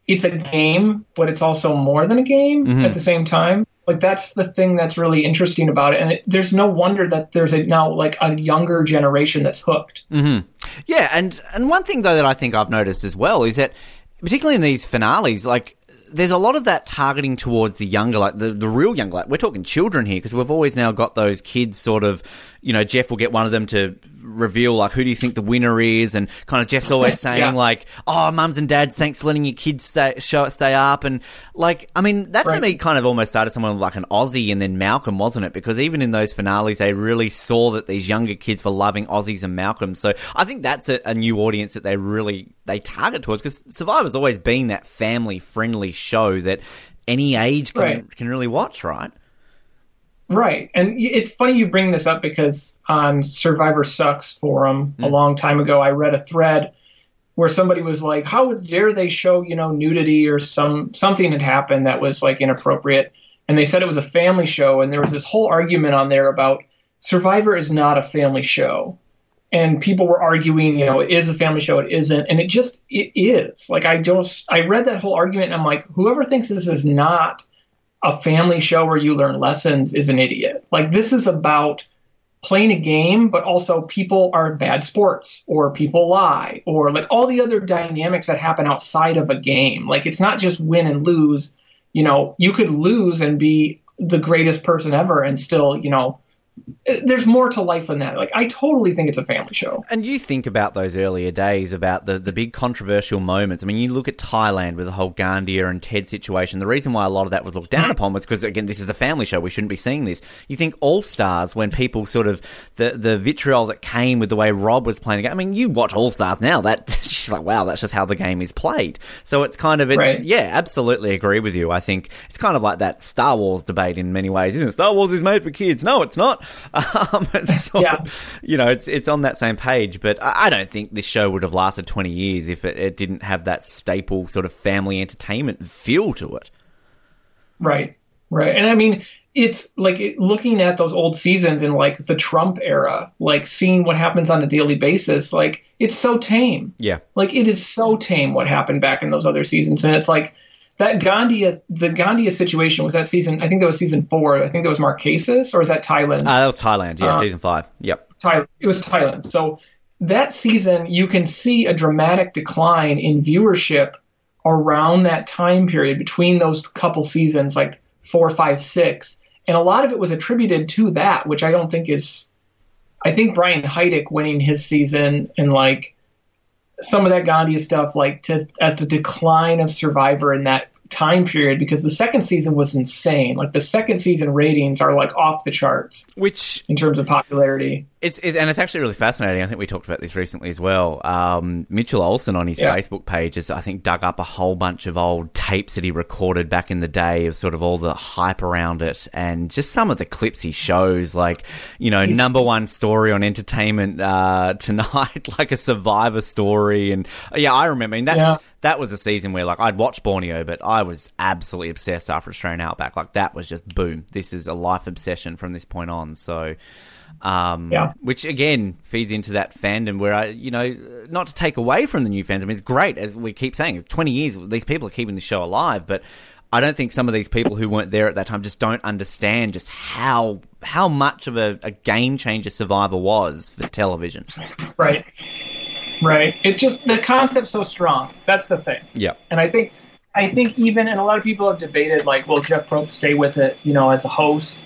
It's a game, but it's also more than a game mm-hmm. at the same time. Like that's the thing that's really interesting about it, and it, there's no wonder that there's a now like a younger generation that's hooked. Mm-hmm. Yeah, and and one thing though that I think I've noticed as well is that particularly in these finales, like there's a lot of that targeting towards the younger, like the, the real younger. Like we're talking children here because we've always now got those kids sort of, you know, Jeff will get one of them to reveal like who do you think the winner is, and kind of Jeff's [laughs] always saying yeah. like, "Oh, mums and dads, thanks for letting your kids stay show stay up," and like, I mean, that right. to me kind of almost started someone like an Ozzy and then Malcolm, wasn't it? Because even in those finales, they really saw that these younger kids were loving Ozzy's and Malcolm. So I think that's a, a new audience that they really they target towards because Survivor's always been that family friendly show that any age can, right. can really watch, right? Right. And it's funny you bring this up because on Survivor Sucks forum mm. a long time ago, I read a thread where somebody was like, how dare they show, you know, nudity or some something had happened that was like inappropriate. And they said it was a family show. And there was this whole argument on there about Survivor is not a family show. And people were arguing, you know, it is a family show, it isn't. And it just, it is. Like, I just, I read that whole argument and I'm like, whoever thinks this is not a family show where you learn lessons is an idiot. Like this is about playing a game, but also people are bad sports or people lie or like all the other dynamics that happen outside of a game. Like it's not just win and lose. You know, you could lose and be the greatest person ever and still, you know, there's more to life than that. Like I totally think it's a family show. And you think about those earlier days about the the big controversial moments. I mean, you look at Thailand with the whole Ghandia and Ted situation. The reason why a lot of that was looked down mm-hmm. upon was because again, this is a family show. We shouldn't be seeing this. You think All Stars when people sort of the the vitriol that came with the way Rob was playing the game. I mean, you watch All Stars now. That [laughs] she's like, wow, that's just how the game is played. So it's kind of, it's, Right. yeah, absolutely agree with you. I think it's kind of like that Star Wars debate in many ways, isn't it? Star Wars is made for kids. No, it's not. [laughs] Um, sort Yeah. you know, it's it's on that same page. But I, I don't think this show would have lasted twenty years if it, it didn't have that staple sort of family entertainment feel to it. Right, right. And I mean, it's like looking at those old seasons in like the Trump era, like seeing what happens on a daily basis, like it's so tame. Yeah, Like it is so tame what happened back in those other seasons, and it's like that Ghandia, the Ghandia situation was that season. I think that was season four. I think that was Mark Marquesas, or is that Thailand? uh, that was Thailand. Yeah, Uh, season five. Yep. Thailand. It was Thailand. So that season, you can see a dramatic decline in viewership around that time period between those couple seasons, like four, five, six. And a lot of it was attributed to that, which I don't think is. I think Brian Heidik winning his season and like some of that Gandhi stuff, like to at the decline of Survivor in that time period, because the second season was insane. Like the second season ratings are like off the charts Which in terms of popularity. It's, it's and it's actually really fascinating. I think we talked about this recently as well. Um, Mitchell Olson on his Yeah. Facebook page has, I think, dug up a whole bunch of old tapes that he recorded back in the day of sort of all the hype around it, and just some of the clips he shows, like you know, number one story on entertainment uh, [laughs] tonight, like a Survivor story, and yeah, I remember. And that's Yeah. that was a season where like I'd watched Borneo, but I was absolutely obsessed after Australian Outback. Like that was just boom. This is a life obsession from this point on. So. Um, Yeah. which again feeds into that fandom where I, you know, not to take away from the new fans. I mean, it's great as we keep saying. Twenty years, these people are keeping the show alive, but I don't think some of these people who weren't there at that time just don't understand just how how much of a, a game changer Survivor was for television. Right. Right. It's just the concept's so strong. That's the thing. Yeah, And I think I think even and a lot of people have debated like, will Jeff Probst stay with it, you know, as a host?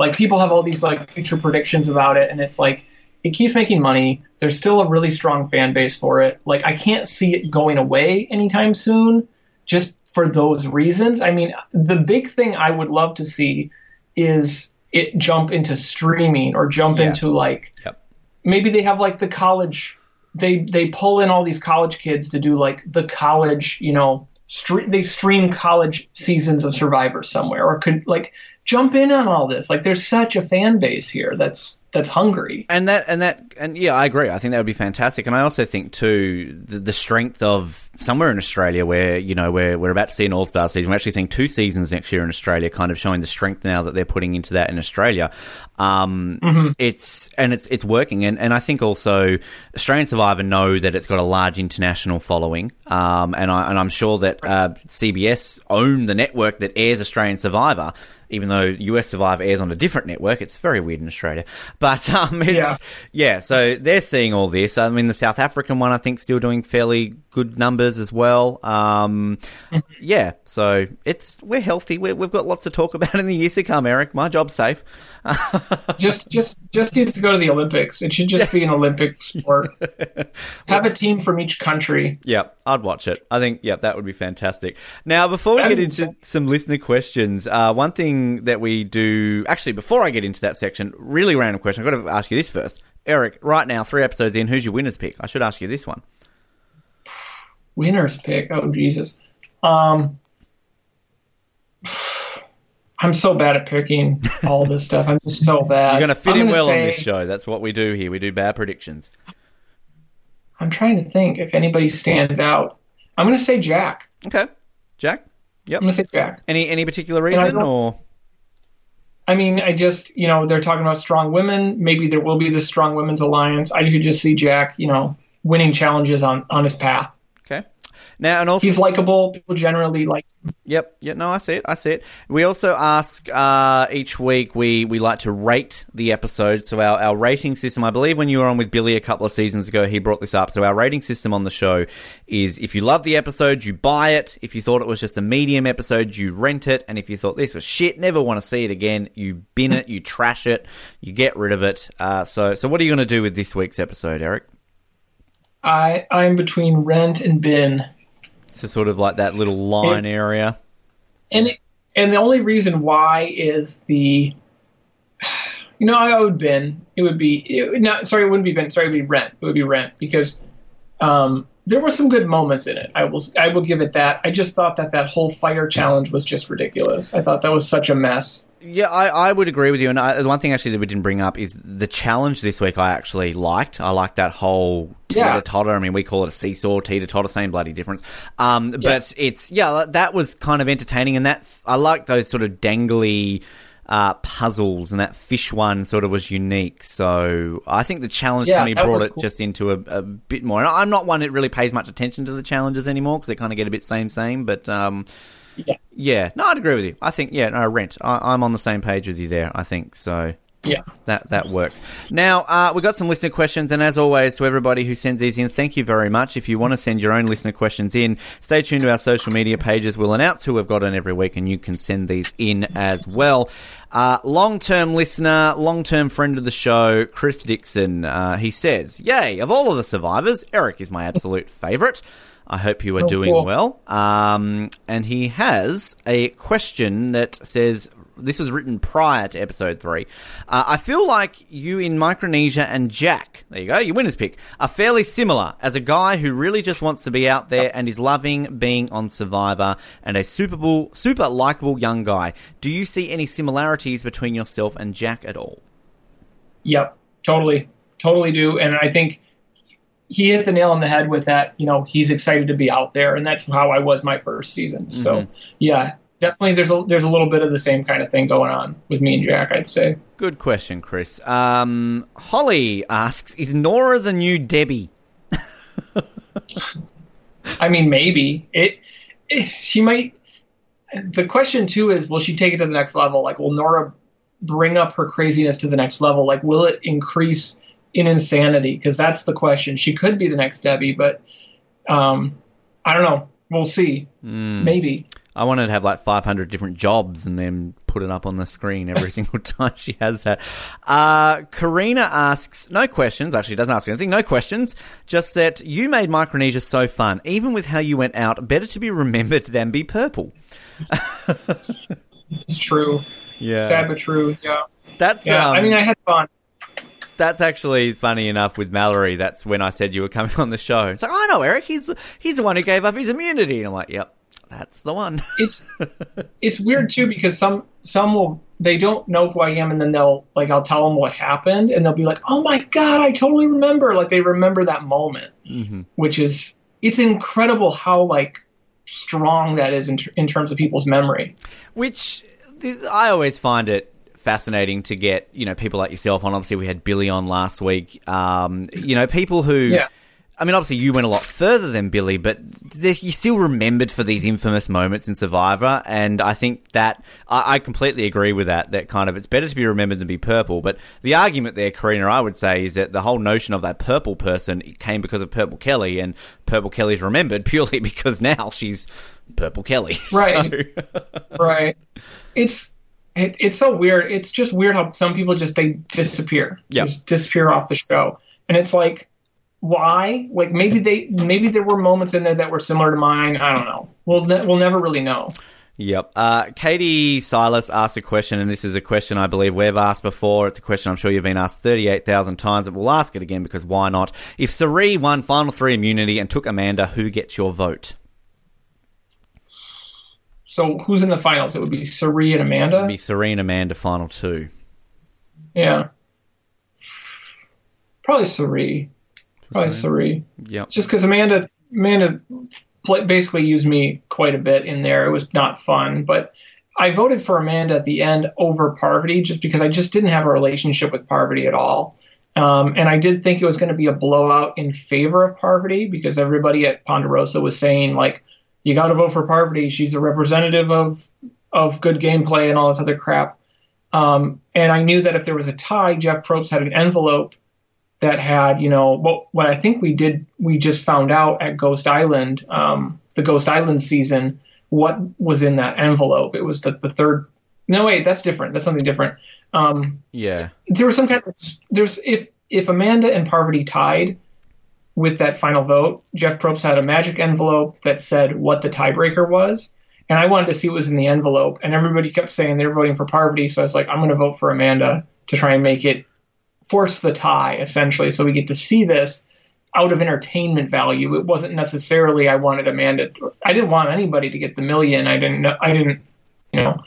Like people have all these like future predictions about it and it's like it keeps making money. There's still a really strong fan base for it. Like I can't see it going away anytime soon just for those reasons. I mean, the big thing I would love to see is it jump into streaming or jump Yeah. into like Yep. maybe they have like the college they they pull in all these college kids to do like the college you know stre- they stream college seasons of survivor somewhere or could like jump in on all this like there's such a fan base here that's that's hungry and that and that and yeah, I agree. I think that would be fantastic. And I also think too the, the strength of somewhere in Australia where you know we're we're about to see an All Star season. We're actually seeing two seasons next year in Australia, kind of showing the strength now that they're putting into that in Australia. Um, It's and it's it's working. And and I think also Australian Survivor know that it's got a large international following. Um, and I and I'm sure that uh, CBS own the network that airs Australian Survivor even though US Survivor airs on a different network. It's very weird in Australia. But um, it's, yeah. Yeah. so they're seeing all this. I mean, the South African one, I think, still doing fairly good numbers as well. Um, [laughs] yeah, so it's we're healthy. We're, we've got lots to talk [laughs] about in the years to come, Erik. My job's safe. [laughs] just just just needs to go to the olympics it should just be an olympic sport have a team from each country Yeah, I'd watch it. I think, yeah, that would be fantastic. Now, before we get into some listener questions, uh, one thing that we do, actually, before I get into that section, really random question. I've got to ask you this first. Erik, right now, three episodes in, who's your winner's pick? I should ask you this one. Winners pick oh jesus um i'm so bad at picking all this stuff i'm just so [laughs] bad You're going to fit I'm in gonna well on this show. That's what we do here. We do bad predictions. i'm trying to think if anybody stands out i'm going to say jack Okay. Jack? Yep. i'm going to say jack Any any particular reason don't- or I mean, I just, you know, they're talking about strong women. Maybe there will be the strong women's alliance. I could just see Jack, you know, winning challenges on, on his path. Now and also He's likable. People generally like. Yep. Yeah. No, I see it. I see it. We also ask uh, each week. We we like to rate the episode. So our, our rating system. I believe when you were on with Billy a couple of seasons ago, he brought this up. So our rating system on the show is: if you love the episode, you buy it. If you thought it was just a medium episode, you rent it. And if you thought this was shit, never want to see it again, you bin it, you trash it, you get rid of it. Uh, so so what are you going to do with this week's episode, Erik? I I'm between rent and bin, So sort of like that little line area. and it, and the only reason why is the. You know, I would bin. It would be it, not. Sorry, it wouldn't be bin. Sorry, it would be rent. It would be rent because um, there were some good moments in it. I will I will give it that. I just thought that that whole fire challenge was just ridiculous. I thought that was such a mess. Yeah, I, I would agree with you. And I, the one thing actually that we didn't bring up is the challenge this week. I actually liked. I liked that whole teeter Yeah. totter. I mean, we call it a seesaw, teeter totter, same bloody difference. Um, but it's yeah, that was kind of entertaining, and that I like those sort of dangly. Uh, puzzles and that fish one sort of was unique. So I think the challenge Yeah, to me brought it cool. just into a, a bit more. And I'm not one that really pays much attention to the challenges anymore because they kind of get a bit same same. But um, Yeah. yeah, no, I'd agree with you. I think yeah, no, rent. I, I'm on the same page with you there. I think so. Yeah. That that works. Now uh, we've got some listener questions, and as always, to everybody who sends these in, thank you very much. If you want to send your own listener questions in, stay tuned to our social media pages. We'll announce who we've got in every week, and you can send these in as well. Uh, long-term listener, long-term friend of the show, Chris Dixon. Uh, he says, "Yay! Of all of the survivors, Erik is my absolute favourite." I hope you are Oh, doing well. Um, and he has a question that says this was written prior to episode three. Uh, I feel like you in Micronesia and Jack, there you go, your winner's pick, are fairly similar as a guy who really just wants to be out there and is loving being on Survivor and a super, super likable young guy. Do you see any similarities between yourself and Jack at all? Yep, totally, totally do. And I think he hit the nail on the head with that. You know, he's excited to be out there, and that's how I was my first season. So, yeah, definitely, there's a there's a little bit of the same kind of thing going on with me and Jack. I'd say. Good question, Chris. Um, Holly asks, is Noura the new Debbie? [laughs] I mean, maybe it, it. She might. The question too is, will she take it to the next level? Like, will Noura bring up her craziness to the next level? Like, will it increase in insanity? Because that's the question. She could be the next Debbie, but um, I don't know. We'll see. Maybe. I wanted to have like 500 different jobs and then put it up on the screen every [laughs] single time she has that. Uh, Karina asks, no questions. Actually, doesn't ask anything. No questions. Just that you made Micronesia so fun, even with how you went out. Better to be remembered than be purple. [laughs] It's true. Yeah, Sad but true. Yeah. that's Yeah. um, I mean, I had fun. That's actually funny enough with Mallory. That's when I said you were coming [laughs] on the show. It's like, I know Erik. He's he's the one who gave up his immunity, and I'm like, yep, that's the one. it's [laughs] it's weird too because some some will they don't know who I am and then they'll like I'll tell them what happened and they'll be like, oh my god, I totally remember. Like they remember that moment, mm-hmm. which is it's incredible how like strong that is in, ter- in terms of people's memory. Which I always find it fascinating to get, you know, people like yourself on. Obviously, we had Billy on last week. Um, you know, people who. Yeah. I mean, obviously, you went a lot further than Billy, but there- you still remembered for these infamous moments in Survivor, and I think that I, I completely agree with that. That kind of it's better to be remembered than be purple. But the argument there, Karina, I would say, is that the whole notion of that purple person came because of Purple Kelly, and Purple Kelly's remembered [laughs] purely because now she's Purple Kelly. Right. [laughs] So- right. It's it, it's so weird. It's just weird how some people just they disappear. Yeah. Just disappear off the show. And it's like why? Like maybe they maybe there were moments in there that were similar to mine. I don't know. We'll ne- we'll never really know. Yep. Uh, Katie Silas asked a question, and this is a question I believe we've asked before. It's a question I'm sure you've been asked 38,000 times, but we'll ask it again because why not? If Cirie won Final Three immunity and took Amanda, who gets your vote? So who's in the finals? It would be Cirie and Amanda. It'd be Cirie and Amanda Final Two. yeah. Probably Cirie. Probably Cirie. Yep. Just because Amanda Amanda basically used me quite a bit in there. It was not fun, but I voted for Amanda at the end over Parvati just because I just didn't have a relationship with Parvati at all. Um, and I did think it was going to be a blowout in favor of Parvati because everybody at Ponderosa was saying like, you got to vote for Parvati. She's a representative of of good gameplay and all this other crap. Um, and I knew that if there was a tie, Jeff Probst had an envelope that had, you know, what what I think we did, we just found out at Ghost Island, um, the Ghost Island season, what was in that envelope. It was the, the third. No, wait, that's different. That's something different. Um, Yeah. there was some kind of there's if if Amanda and Parvati tied with that final vote, Jeff Probst had a magic envelope that said what the tiebreaker was, and I wanted to see what was in the envelope, and everybody kept saying they're voting for Parvati, so I was like, I'm going to vote for Amanda to try and make it force the tie essentially, so we get to see this out of entertainment value. It wasn't necessarily I wanted Amanda. I didn't want anybody to get the million. I didn't. know I didn't. You know.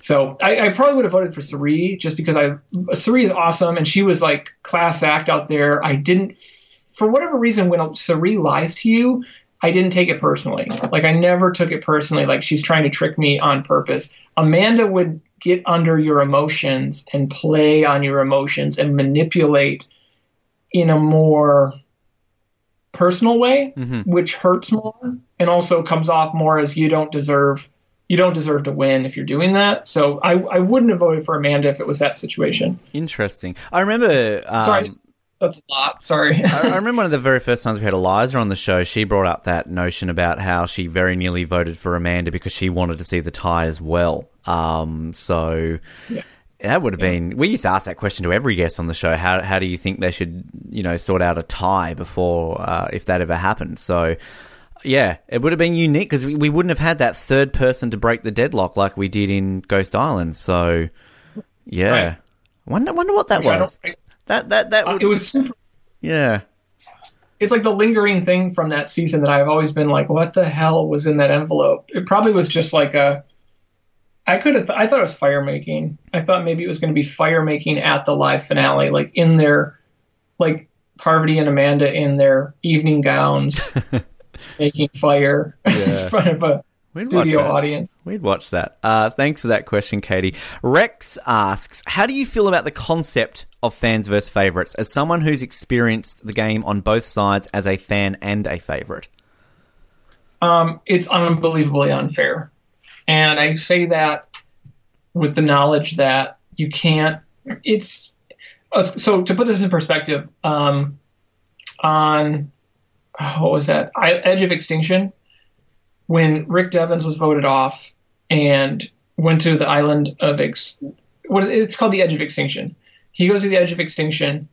So I, I probably would have voted for Cirie just because I Cirie is awesome and she was like class act out there. I didn't, for whatever reason, when Cirie lies to you, I didn't take it personally. Like I never took it personally. Like she's trying to trick me on purpose. Amanda would get under your emotions and play on your emotions and manipulate in a more personal way, Mm-hmm. which hurts more and also comes off more as you don't deserve you don't deserve to win if you're doing that. So I, I wouldn't have voted for Amanda if it was that situation. Interesting. I remember. Um, Sorry, that's a lot. Sorry. I I [laughs] remember one of the very first times we had Eliza on the show, she brought up that notion about how she very nearly voted for Amanda because she wanted to see the tie as well. Um, so that would have been. We used to ask that question to every guest on the show. How how do you think they should, you know, sort out a tie before uh, if that ever happened? So. Yeah, it would have been unique because we, we wouldn't have had that third person to break the deadlock like we did in Ghost Island. So, yeah, Right. wonder wonder what that Which I was. don't- That that that Uh, it was super. yeah. It's like the lingering thing from that season that I've always been like, what the hell was in that envelope? It probably was just like a. I could have. Th- I thought it was fire making. I thought maybe it was going to be fire making at the live finale, like in their, like Parvati and Amanda in their evening gowns, [laughs] making fire Yeah. [laughs] in front of a We'd studio audience. We'd watch that. Uh, thanks for that question, Katie. Rex asks, "How do you feel about the concept of fans versus favorites? As someone who's experienced the game on both sides as a fan and a favorite." um, it's unbelievably unfair. And I say that with the knowledge that you can't. It's uh, so to put this in perspective. Um, on what was that? I, Edge of Extinction, when Rick Devens was voted off and went to the island of ex, it's called the Edge of Extinction. He goes to the Edge of Extinction,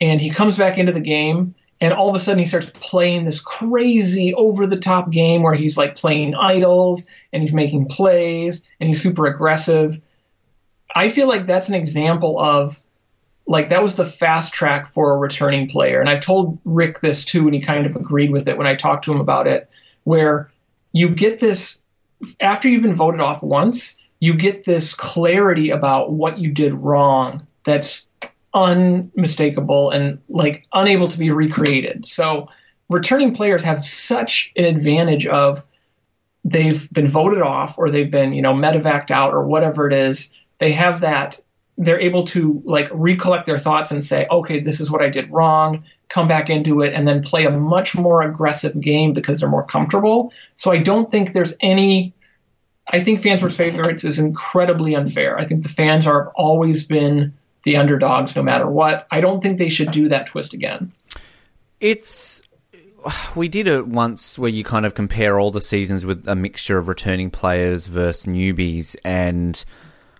and he comes back into the game and all of a sudden he starts playing this crazy over the top game where he's like playing idols and he's making plays and he's super aggressive i feel like that's an example of like that was the fast track for a returning player and i told rick this too and he kind of agreed with it when i talked to him about it where you get this after you've been voted off once you get this clarity about what you did wrong that's unmistakable and like unable to be recreated. So returning players have such an advantage of they've been voted off or they've been, you know, medevaced out or whatever it is. They have that they're able to like recollect their thoughts and say, okay, this is what I did wrong, come back into it, and then play a much more aggressive game because they're more comfortable. So I don't think there's any I think fans versus favorites is incredibly unfair. I think the fans are always been the underdogs no matter what. I don't think they should do that twist again. It's we did it once where you kind of compare all the seasons with a mixture of returning players versus newbies, and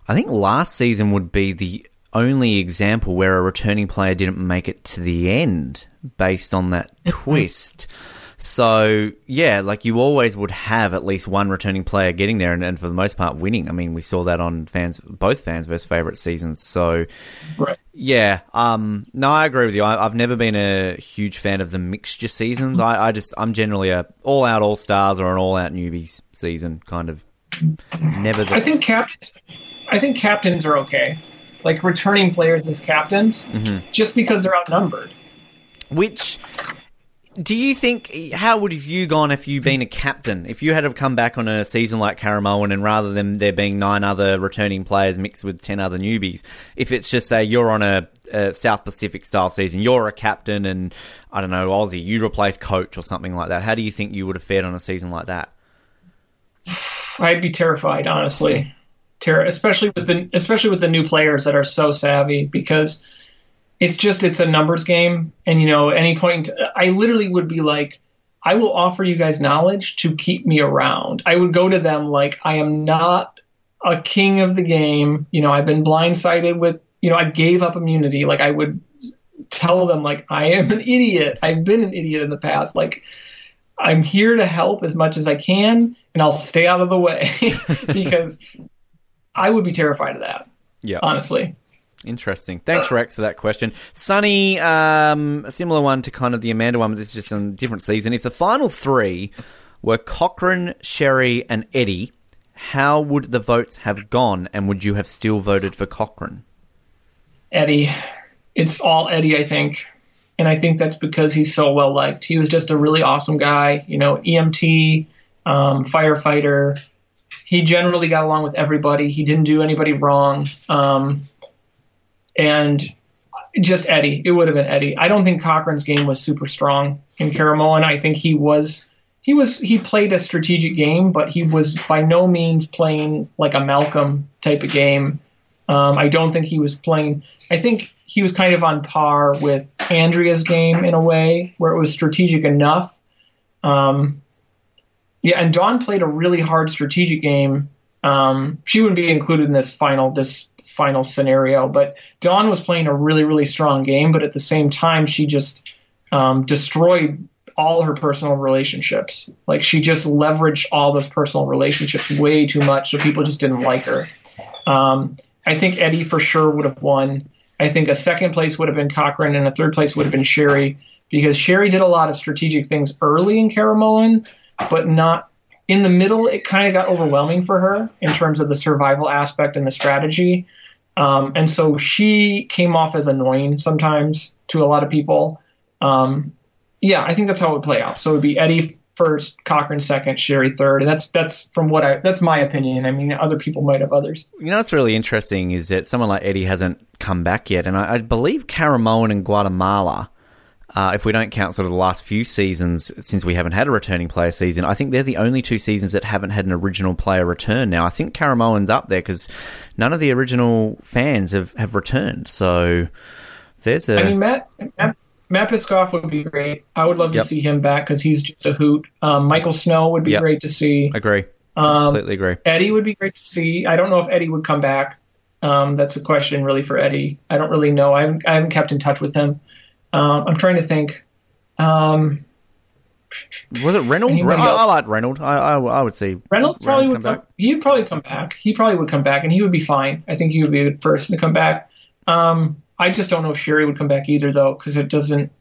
I think last season would be the only example where a returning player didn't make it to the end based on that twist. So yeah, like you always would have at least one returning player getting there, and, and for the most part winning. I mean, we saw that on fans, both fans versus favorite seasons. So Right. yeah, um, no, I agree with you. I, I've never been a huge fan of the mixture seasons. I, I just, I'm generally a all out all stars or an all out newbies season kind of. Never. The, I think captains I think captains are okay. Like returning players as captains mm-hmm. just because they're outnumbered. Which do you think? How would have you gone if you been a captain? If you had have come back on a season like Caramoan, and rather than there being nine other returning players mixed with ten other newbies, if it's just say you're on a, a South Pacific style season, you're a captain, and I don't know Ozzy, you replace coach or something like that. How do you think you would have fared on a season like that? [sighs] I'd be terrified, honestly. Ter- especially with the especially with the new players that are so savvy because it's just it's a numbers game and you know any point I literally would be like I will offer you guys knowledge to keep me around. I would go to them like I am not a king of the game. You know, I've been blindsided with, you know, I gave up immunity. Like I would tell them like I am an idiot. I've been an idiot in the past. Like I'm here to help as much as I can and I'll stay out of the way [laughs] because I would be terrified of that, Yeah. honestly. Interesting. Thanks, Rex, for that question. Sunny, um, a similar one to kind of the Amanda one, but this is just a different season. If the final three were Cochran, Sherri, and Eddie, how would the votes have gone, and would you have still voted for Cochran? Eddie. It's all Eddie, I think. And I think that's because he's so well liked. He was just a really awesome guy, you know, EMT, um, firefighter. He generally got along with everybody. He didn't do anybody wrong. Um, and just Eddie. It would have been Eddie. I don't think Cochran's game was super strong in Caramoan. I think he was he was he played a strategic game, but he was by no means playing like a Malcolm type of game. Um, I don't think he was playing. I think he was kind of on par with Andrea's game in a way, where it was strategic enough. Um, yeah, and Dawn played a really hard strategic game. Um, she wouldn't be included in this final this final scenario, but Dawn was playing a really really strong game. But at the same time, she just um, destroyed all her personal relationships. Like she just leveraged all those personal relationships way too much, so people just didn't like her. Um, I think Eddie for sure would have won. I think a second place would have been Cochran, and a third place would have been Sherri because Sherri did a lot of strategic things early in Caramoan, but not in the middle. It kind of got overwhelming for her in terms of the survival aspect and the strategy. Um, and so she came off as annoying sometimes to a lot of people. Um, yeah, I think that's how it would play out. So it would be Eddie first, Cochran second, Sherri third, and that's that's from what I that's my opinion. I mean, other people might have others. You know, what's really interesting is that someone like Eddie hasn't come back yet, and I, I believe Caramoan and Guatemala. Uh, if we don't count sort of the last few seasons since we haven't had a returning player season, I think they're the only two seasons that haven't had an original player return. Now, I think Caramoan's up there because none of the original fans have, have returned. So there's a. I mean, Matt, Matt Matt Bischoff would be great. I would love to Yep. see him back because he's just a hoot. Um, Michael Snow would be Yep. great to see. Agree. Um, Completely agree. Eddie would be great to see. I don't know if Eddie would come back. Um, that's a question really for Eddie. I don't really know. I haven't, I haven't kept in touch with him. Um, I'm trying to think. Um, Was it Reynolds? Anybody I, I like Reynolds. I, I, I would say Reynolds probably would come come. He'd probably come back. He probably would come back, and he would be fine. I think he would be a good person to come back. Um, I just don't know if Sherri would come back either, though, because it doesn't.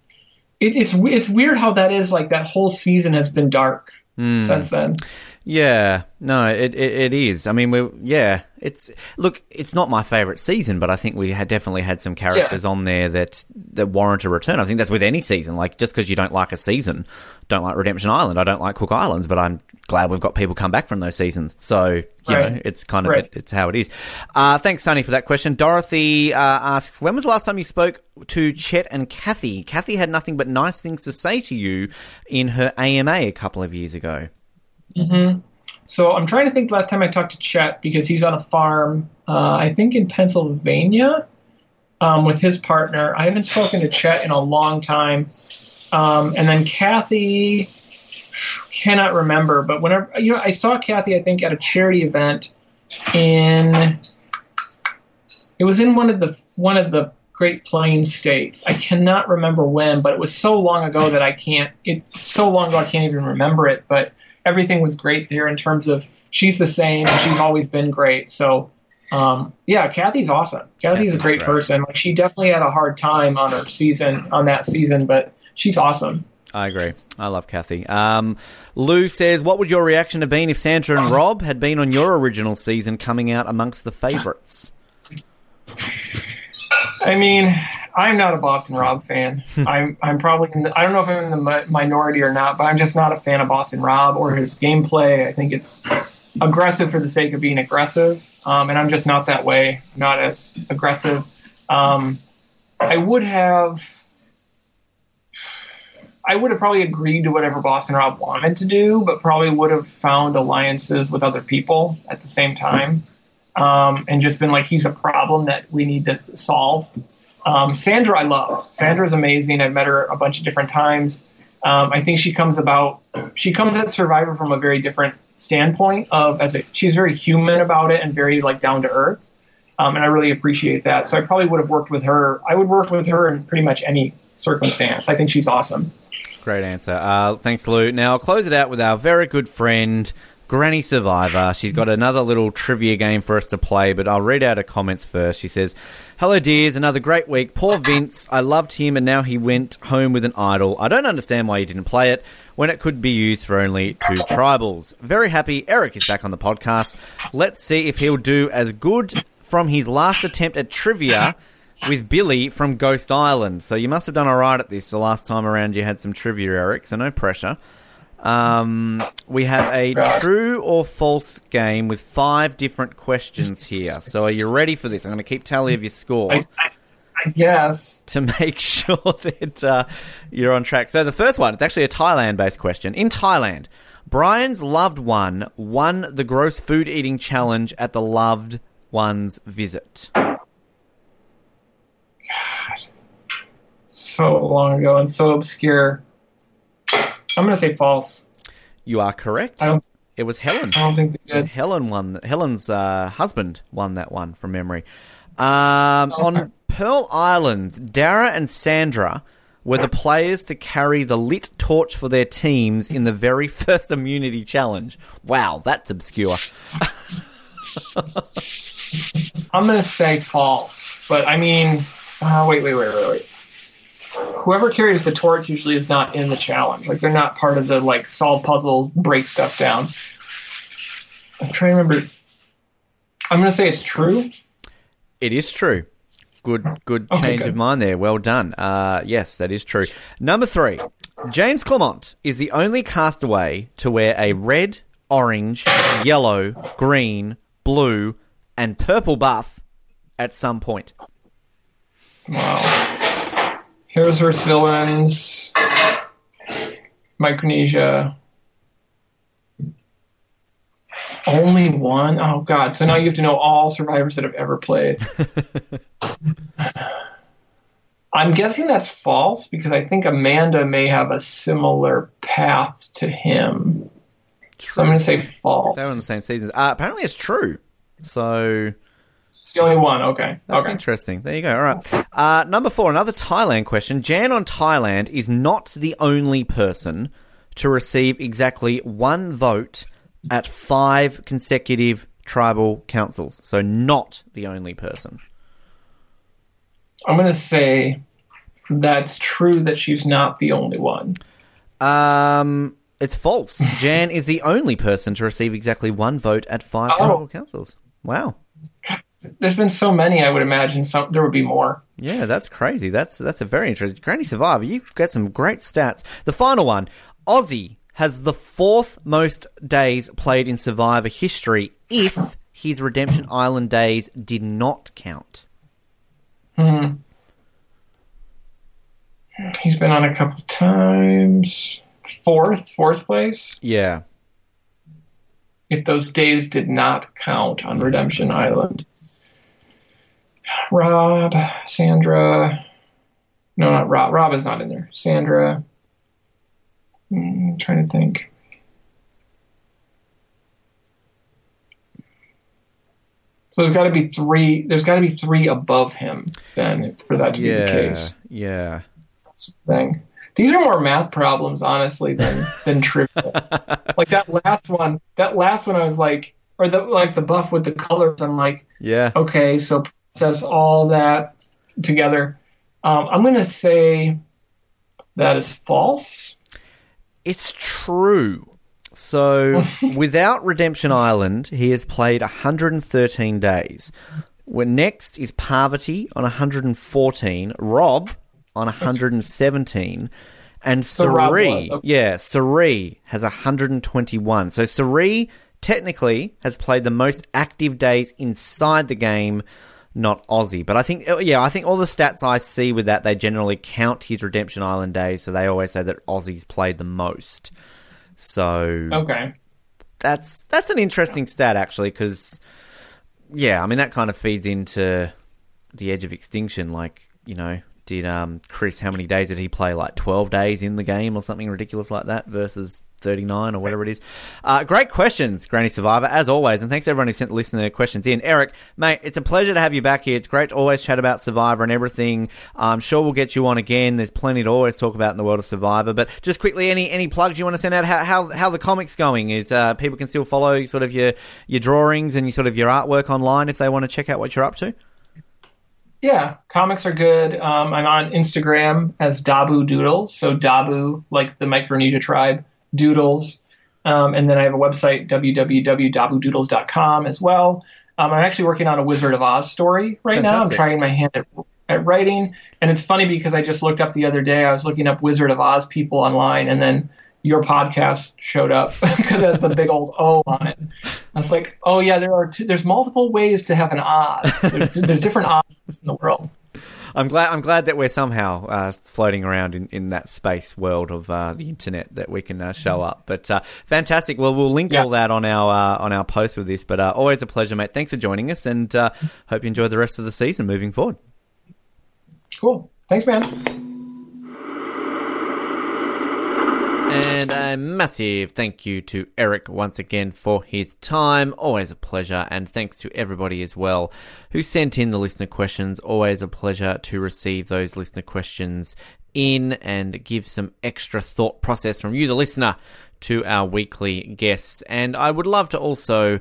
It, it's it's weird how that is. Like that whole season has been dark Hmm. since then. Yeah, no, it, it it is. I mean, we yeah, it's look, it's not my favorite season, but I think we had definitely had some characters on there that that warrant a return. I think that's with any season. Like just because you don't like a season, don't like Redemption Island, I don't like Cook Islands, but I'm glad we've got people come back from those seasons. So you Right. know, it's kind of Right. it, it's how it is. Uh, thanks, Sunny, for that question. Dorothy uh, asks, when was the last time you spoke to Chet and Kathy? Kathy had nothing but nice things to say to you in her AMA a couple of years ago. So I'm trying to think last time I talked to Chet because he's on a farm, uh, I think in Pennsylvania, um, with his partner. I haven't spoken to Chet in a long time. Um, and then Kathy, cannot remember, but whenever you know, I saw Kathy, I think at a charity event in. It was in one of the one of the Great Plains states. I cannot remember when, but it was so long ago that I can't. It's so long ago I can't even remember it. But everything was great there in terms of she's the same and she's always been great. So um, yeah, Kathy's awesome. Kathy's a great great. person. Like she definitely had a hard time on her season on that season, but she's awesome. I agree. I love Kathy. Um, Lou says, "What would your reaction have been if Sandra and Rob had been on your original season, coming out amongst the favourites?" I mean, I'm not a Boston Rob fan. I'm I'm probably in the, I don't know if I'm in the mi- minority or not, but I'm just not a fan of Boston Rob or his gameplay. I think it's aggressive for the sake of being aggressive, um, and I'm just not that way. Not as aggressive. Um, I would have. I would have probably agreed to whatever Boston Rob wanted to do, but probably would have found alliances with other people at the same time um, and just been like, he's a problem that we need to solve. Um, Sandra, I love. Sandra's amazing. I've met her a bunch of different times. Um, I think she comes about, she comes at Survivor from a very different standpoint of as a, she's very human about it and very like down to earth. Um, and I really appreciate that. So I probably would have worked with her. I would work with her in pretty much any circumstance. I think she's awesome. Great answer. Uh, thanks, Lou. Now I'll close it out with our very good friend Granny Survivor. She's got another little trivia game for us to play, but I'll read out her comments first. She says, Hello, dears. Another great week. Poor Vince. I loved him, and now he went home with an idol. I don't understand why he didn't play it when it could be used for only two tribals. Very happy. Erik is back on the podcast. Let's see if he'll do as good from his last attempt at trivia with Billy from Ghost Island. So you must have done all right at this the last time around you had some trivia, Erik, so no pressure. Um, we have a true or false game with five different questions here. So are you ready for this? I'm going to keep tally of your score I, I, I guess. to make [laughs] sure that uh, you're on track. So the first one, it's actually a Thailand-based question. In Thailand, Brian's loved one won the gross food eating challenge at the loved one's visit. God. So long ago and so obscure. I'm gonna say false. You are correct. I don't. It was Helen. I don't think they did. Helen won. Helen's uh, husband won that one from memory. Um, on Pearl Island, Darrah and Sandra were the players to carry the lit torch for their teams in the very [laughs] first immunity challenge. Wow, that's obscure. [laughs] I'm gonna say false, but I mean, uh, wait, wait, wait, wait, wait. Whoever carries the torch usually is not in the challenge. Like they're not part of the like solve puzzles, break stuff down. I'm trying to remember. I'm gonna say it's true. It is true. Good, good Okay, change good. of mind there. Well done. Uh, yes, that is true. Number three, James Clement is the only castaway to wear a red, orange, yellow, green, blue, and purple buff at some point. Wow. Heroes vs. Villains. Micronesia. Only one? Oh god. So now you have to know all survivors that have ever played. [laughs] I'm guessing that's false because I think Amanda may have a similar path to him. So I'm going to say false. They were in the same seasons. Uh, apparently, it's true. So It's the only one. Okay. That's okay. interesting. There you go. All right. Uh, number four, another Thailand question. Jan on Thailand is not the only person to receive exactly one vote at five consecutive tribal councils. So, not the only person. I'm going to say that's true that she's not the only one. Um, it's false. Jan is the only person to receive exactly one vote at five [laughs] Oh. tribal councils. Wow. There's been so many, I would imagine some there would be more. Yeah, that's crazy. That's that's a very interesting. Granny Survivor, you've got some great stats. The final one, Ozzy has the fourth most days played in Survivor history if his Redemption Island days did not count. Hmm. He's been on a couple times. Fourth, fourth place. Yeah. If those days did not count on Redemption Island. Rob, Sandra. No, not Rob. Rob is not in there. Sandra. I'm trying to think. So there's got to be three. There's got to be three above him then for that to be the case. Yeah. case. Yeah. thing. These are more math problems, honestly, than [laughs] than trivia. like that last one. That last one, I was like, or the like the buff with the colors. I'm like, Yeah. okay, so says all that together. Um, I'm gonna say that is false. It's true. So, [laughs] without Redemption Island, he has played 113 days. Well, next is Parvati on 114, Rob on 117, and So Cirie. okay. Yeah, Cirie has 121. So, Cirie technically has played the most active days inside the game, not Ozzy. But I think, uh, yeah, I think all the stats I see with that, they generally count his Redemption Island days. So, they always say that Ozzy's played the most. So Okay. that's that's an interesting stat actually because yeah, I mean that kind of feeds into the edge of extinction. Like you know, did um Chris how many days did he play? Like twelve days in the game or something ridiculous like that versus 39 or whatever it is. Uh, great questions, Granny Survivor, as always. And thanks everyone who sent listener questions in. Erik, mate, it's a pleasure to have you back here. It's great to always chat about Survivor and everything. I'm sure we'll get you on again. There's plenty to always talk about in the world of Survivor. But just quickly, any any plugs you want to send out? How how, how the comics going? Is uh, people can still follow sort of your your drawings and your sort of your artwork online if they want to check out what you're up to? Yeah, comics are good. Um, I'm on Instagram as Dabu Doodle, so Dabu, like the Micronesia tribe, Doodles. Um, and then I have a website, www.dabudoodles.com as well. Um, I'm actually working on a Wizard of Oz story right Fantastic. now. I'm trying my hand at, at writing. And it's funny because I just looked up the other day, I was looking up Wizard of Oz people online, and then your podcast showed up [laughs] because it has the big old O on it. I was like, oh yeah, there are two, there's multiple ways to have an Oz. There's, there's different Oz in the world. I'm glad. I'm glad that we're somehow uh, floating around in, in that space world of uh, the internet that we can uh, show up. But uh, fantastic. Well, we'll link yeah. all that on our uh, on our post with this. But uh, always a pleasure, mate. Thanks for joining us, and hope you enjoy the rest of the season moving forward. Cool. Thanks, man. And a massive thank you to Erik once again for his time. Always a pleasure. And thanks to everybody as well who sent in the listener questions. Always a pleasure to receive those listener questions in and give some extra thought process from you, the listener, to our weekly guests. And I would love to also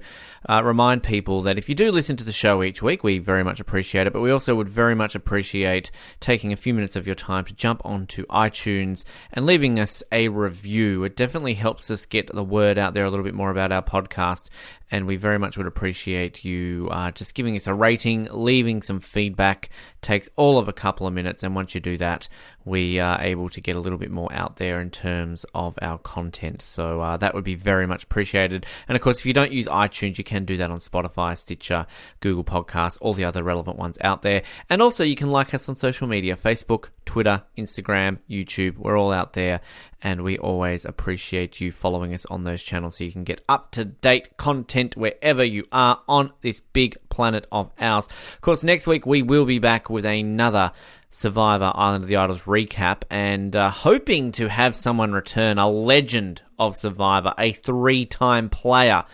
uh, remind people that if you do listen to the show each week, we very much appreciate it, but we also would very much appreciate taking a few minutes of your time to jump onto iTunes and leaving us a review. It definitely helps us get the word out there a little bit more about our podcast, and we very much would appreciate you uh, just giving us a rating, leaving some feedback. takes all of a couple of minutes, and once you do that, we are able to get a little bit more out there in terms of our content. So uh, that would be very much appreciated. And of course, if you don't use iTunes, you can do that on Spotify, Stitcher, Google Podcasts, all the other relevant ones out there. And also, you can like us on social media Facebook, Twitter, Instagram, YouTube. We're all out there. And we always appreciate you following us on those channels so you can get up to date content wherever you are on this big planet of ours. Of course, next week we will be back with another Survivor Island of the Idols recap and uh, hoping to have someone return, a legend of Survivor, a three time player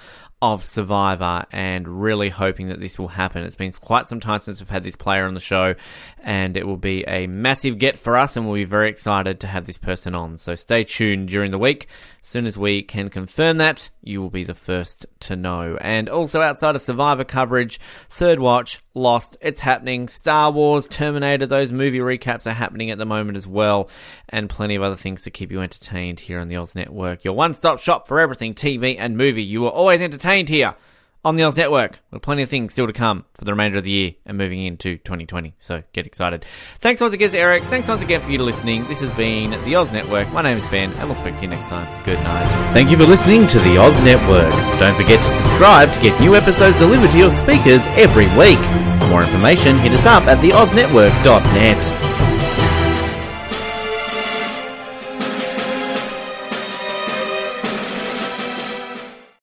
of Survivor and really hoping that this will happen. It's been quite some time since we've had this player on the show, and it will be a massive get for us, and we'll be very excited to have this person on. So stay tuned during the week. As soon as we can confirm that, you will be the first to know. And also outside of Survivor coverage, Third Watch, Lost, it's happening. Star Wars, Terminator, those movie recaps are happening at the moment as well. And plenty of other things to keep you entertained here on the Oz Network. Your one stop shop for everything TV and movie. You are always entertained here on the Oz Network, with plenty of things still to come for the remainder of the year and moving into 2020. So get excited. Thanks once again, Erik. Thanks once again for you listening. This has been the Oz Network. My name is Ben, and we'll speak to you next time. Good night. Thank you for listening to the Oz Network. Don't forget to subscribe to get new episodes delivered to your speakers every week. For more information, hit us up at theoznetwork.net.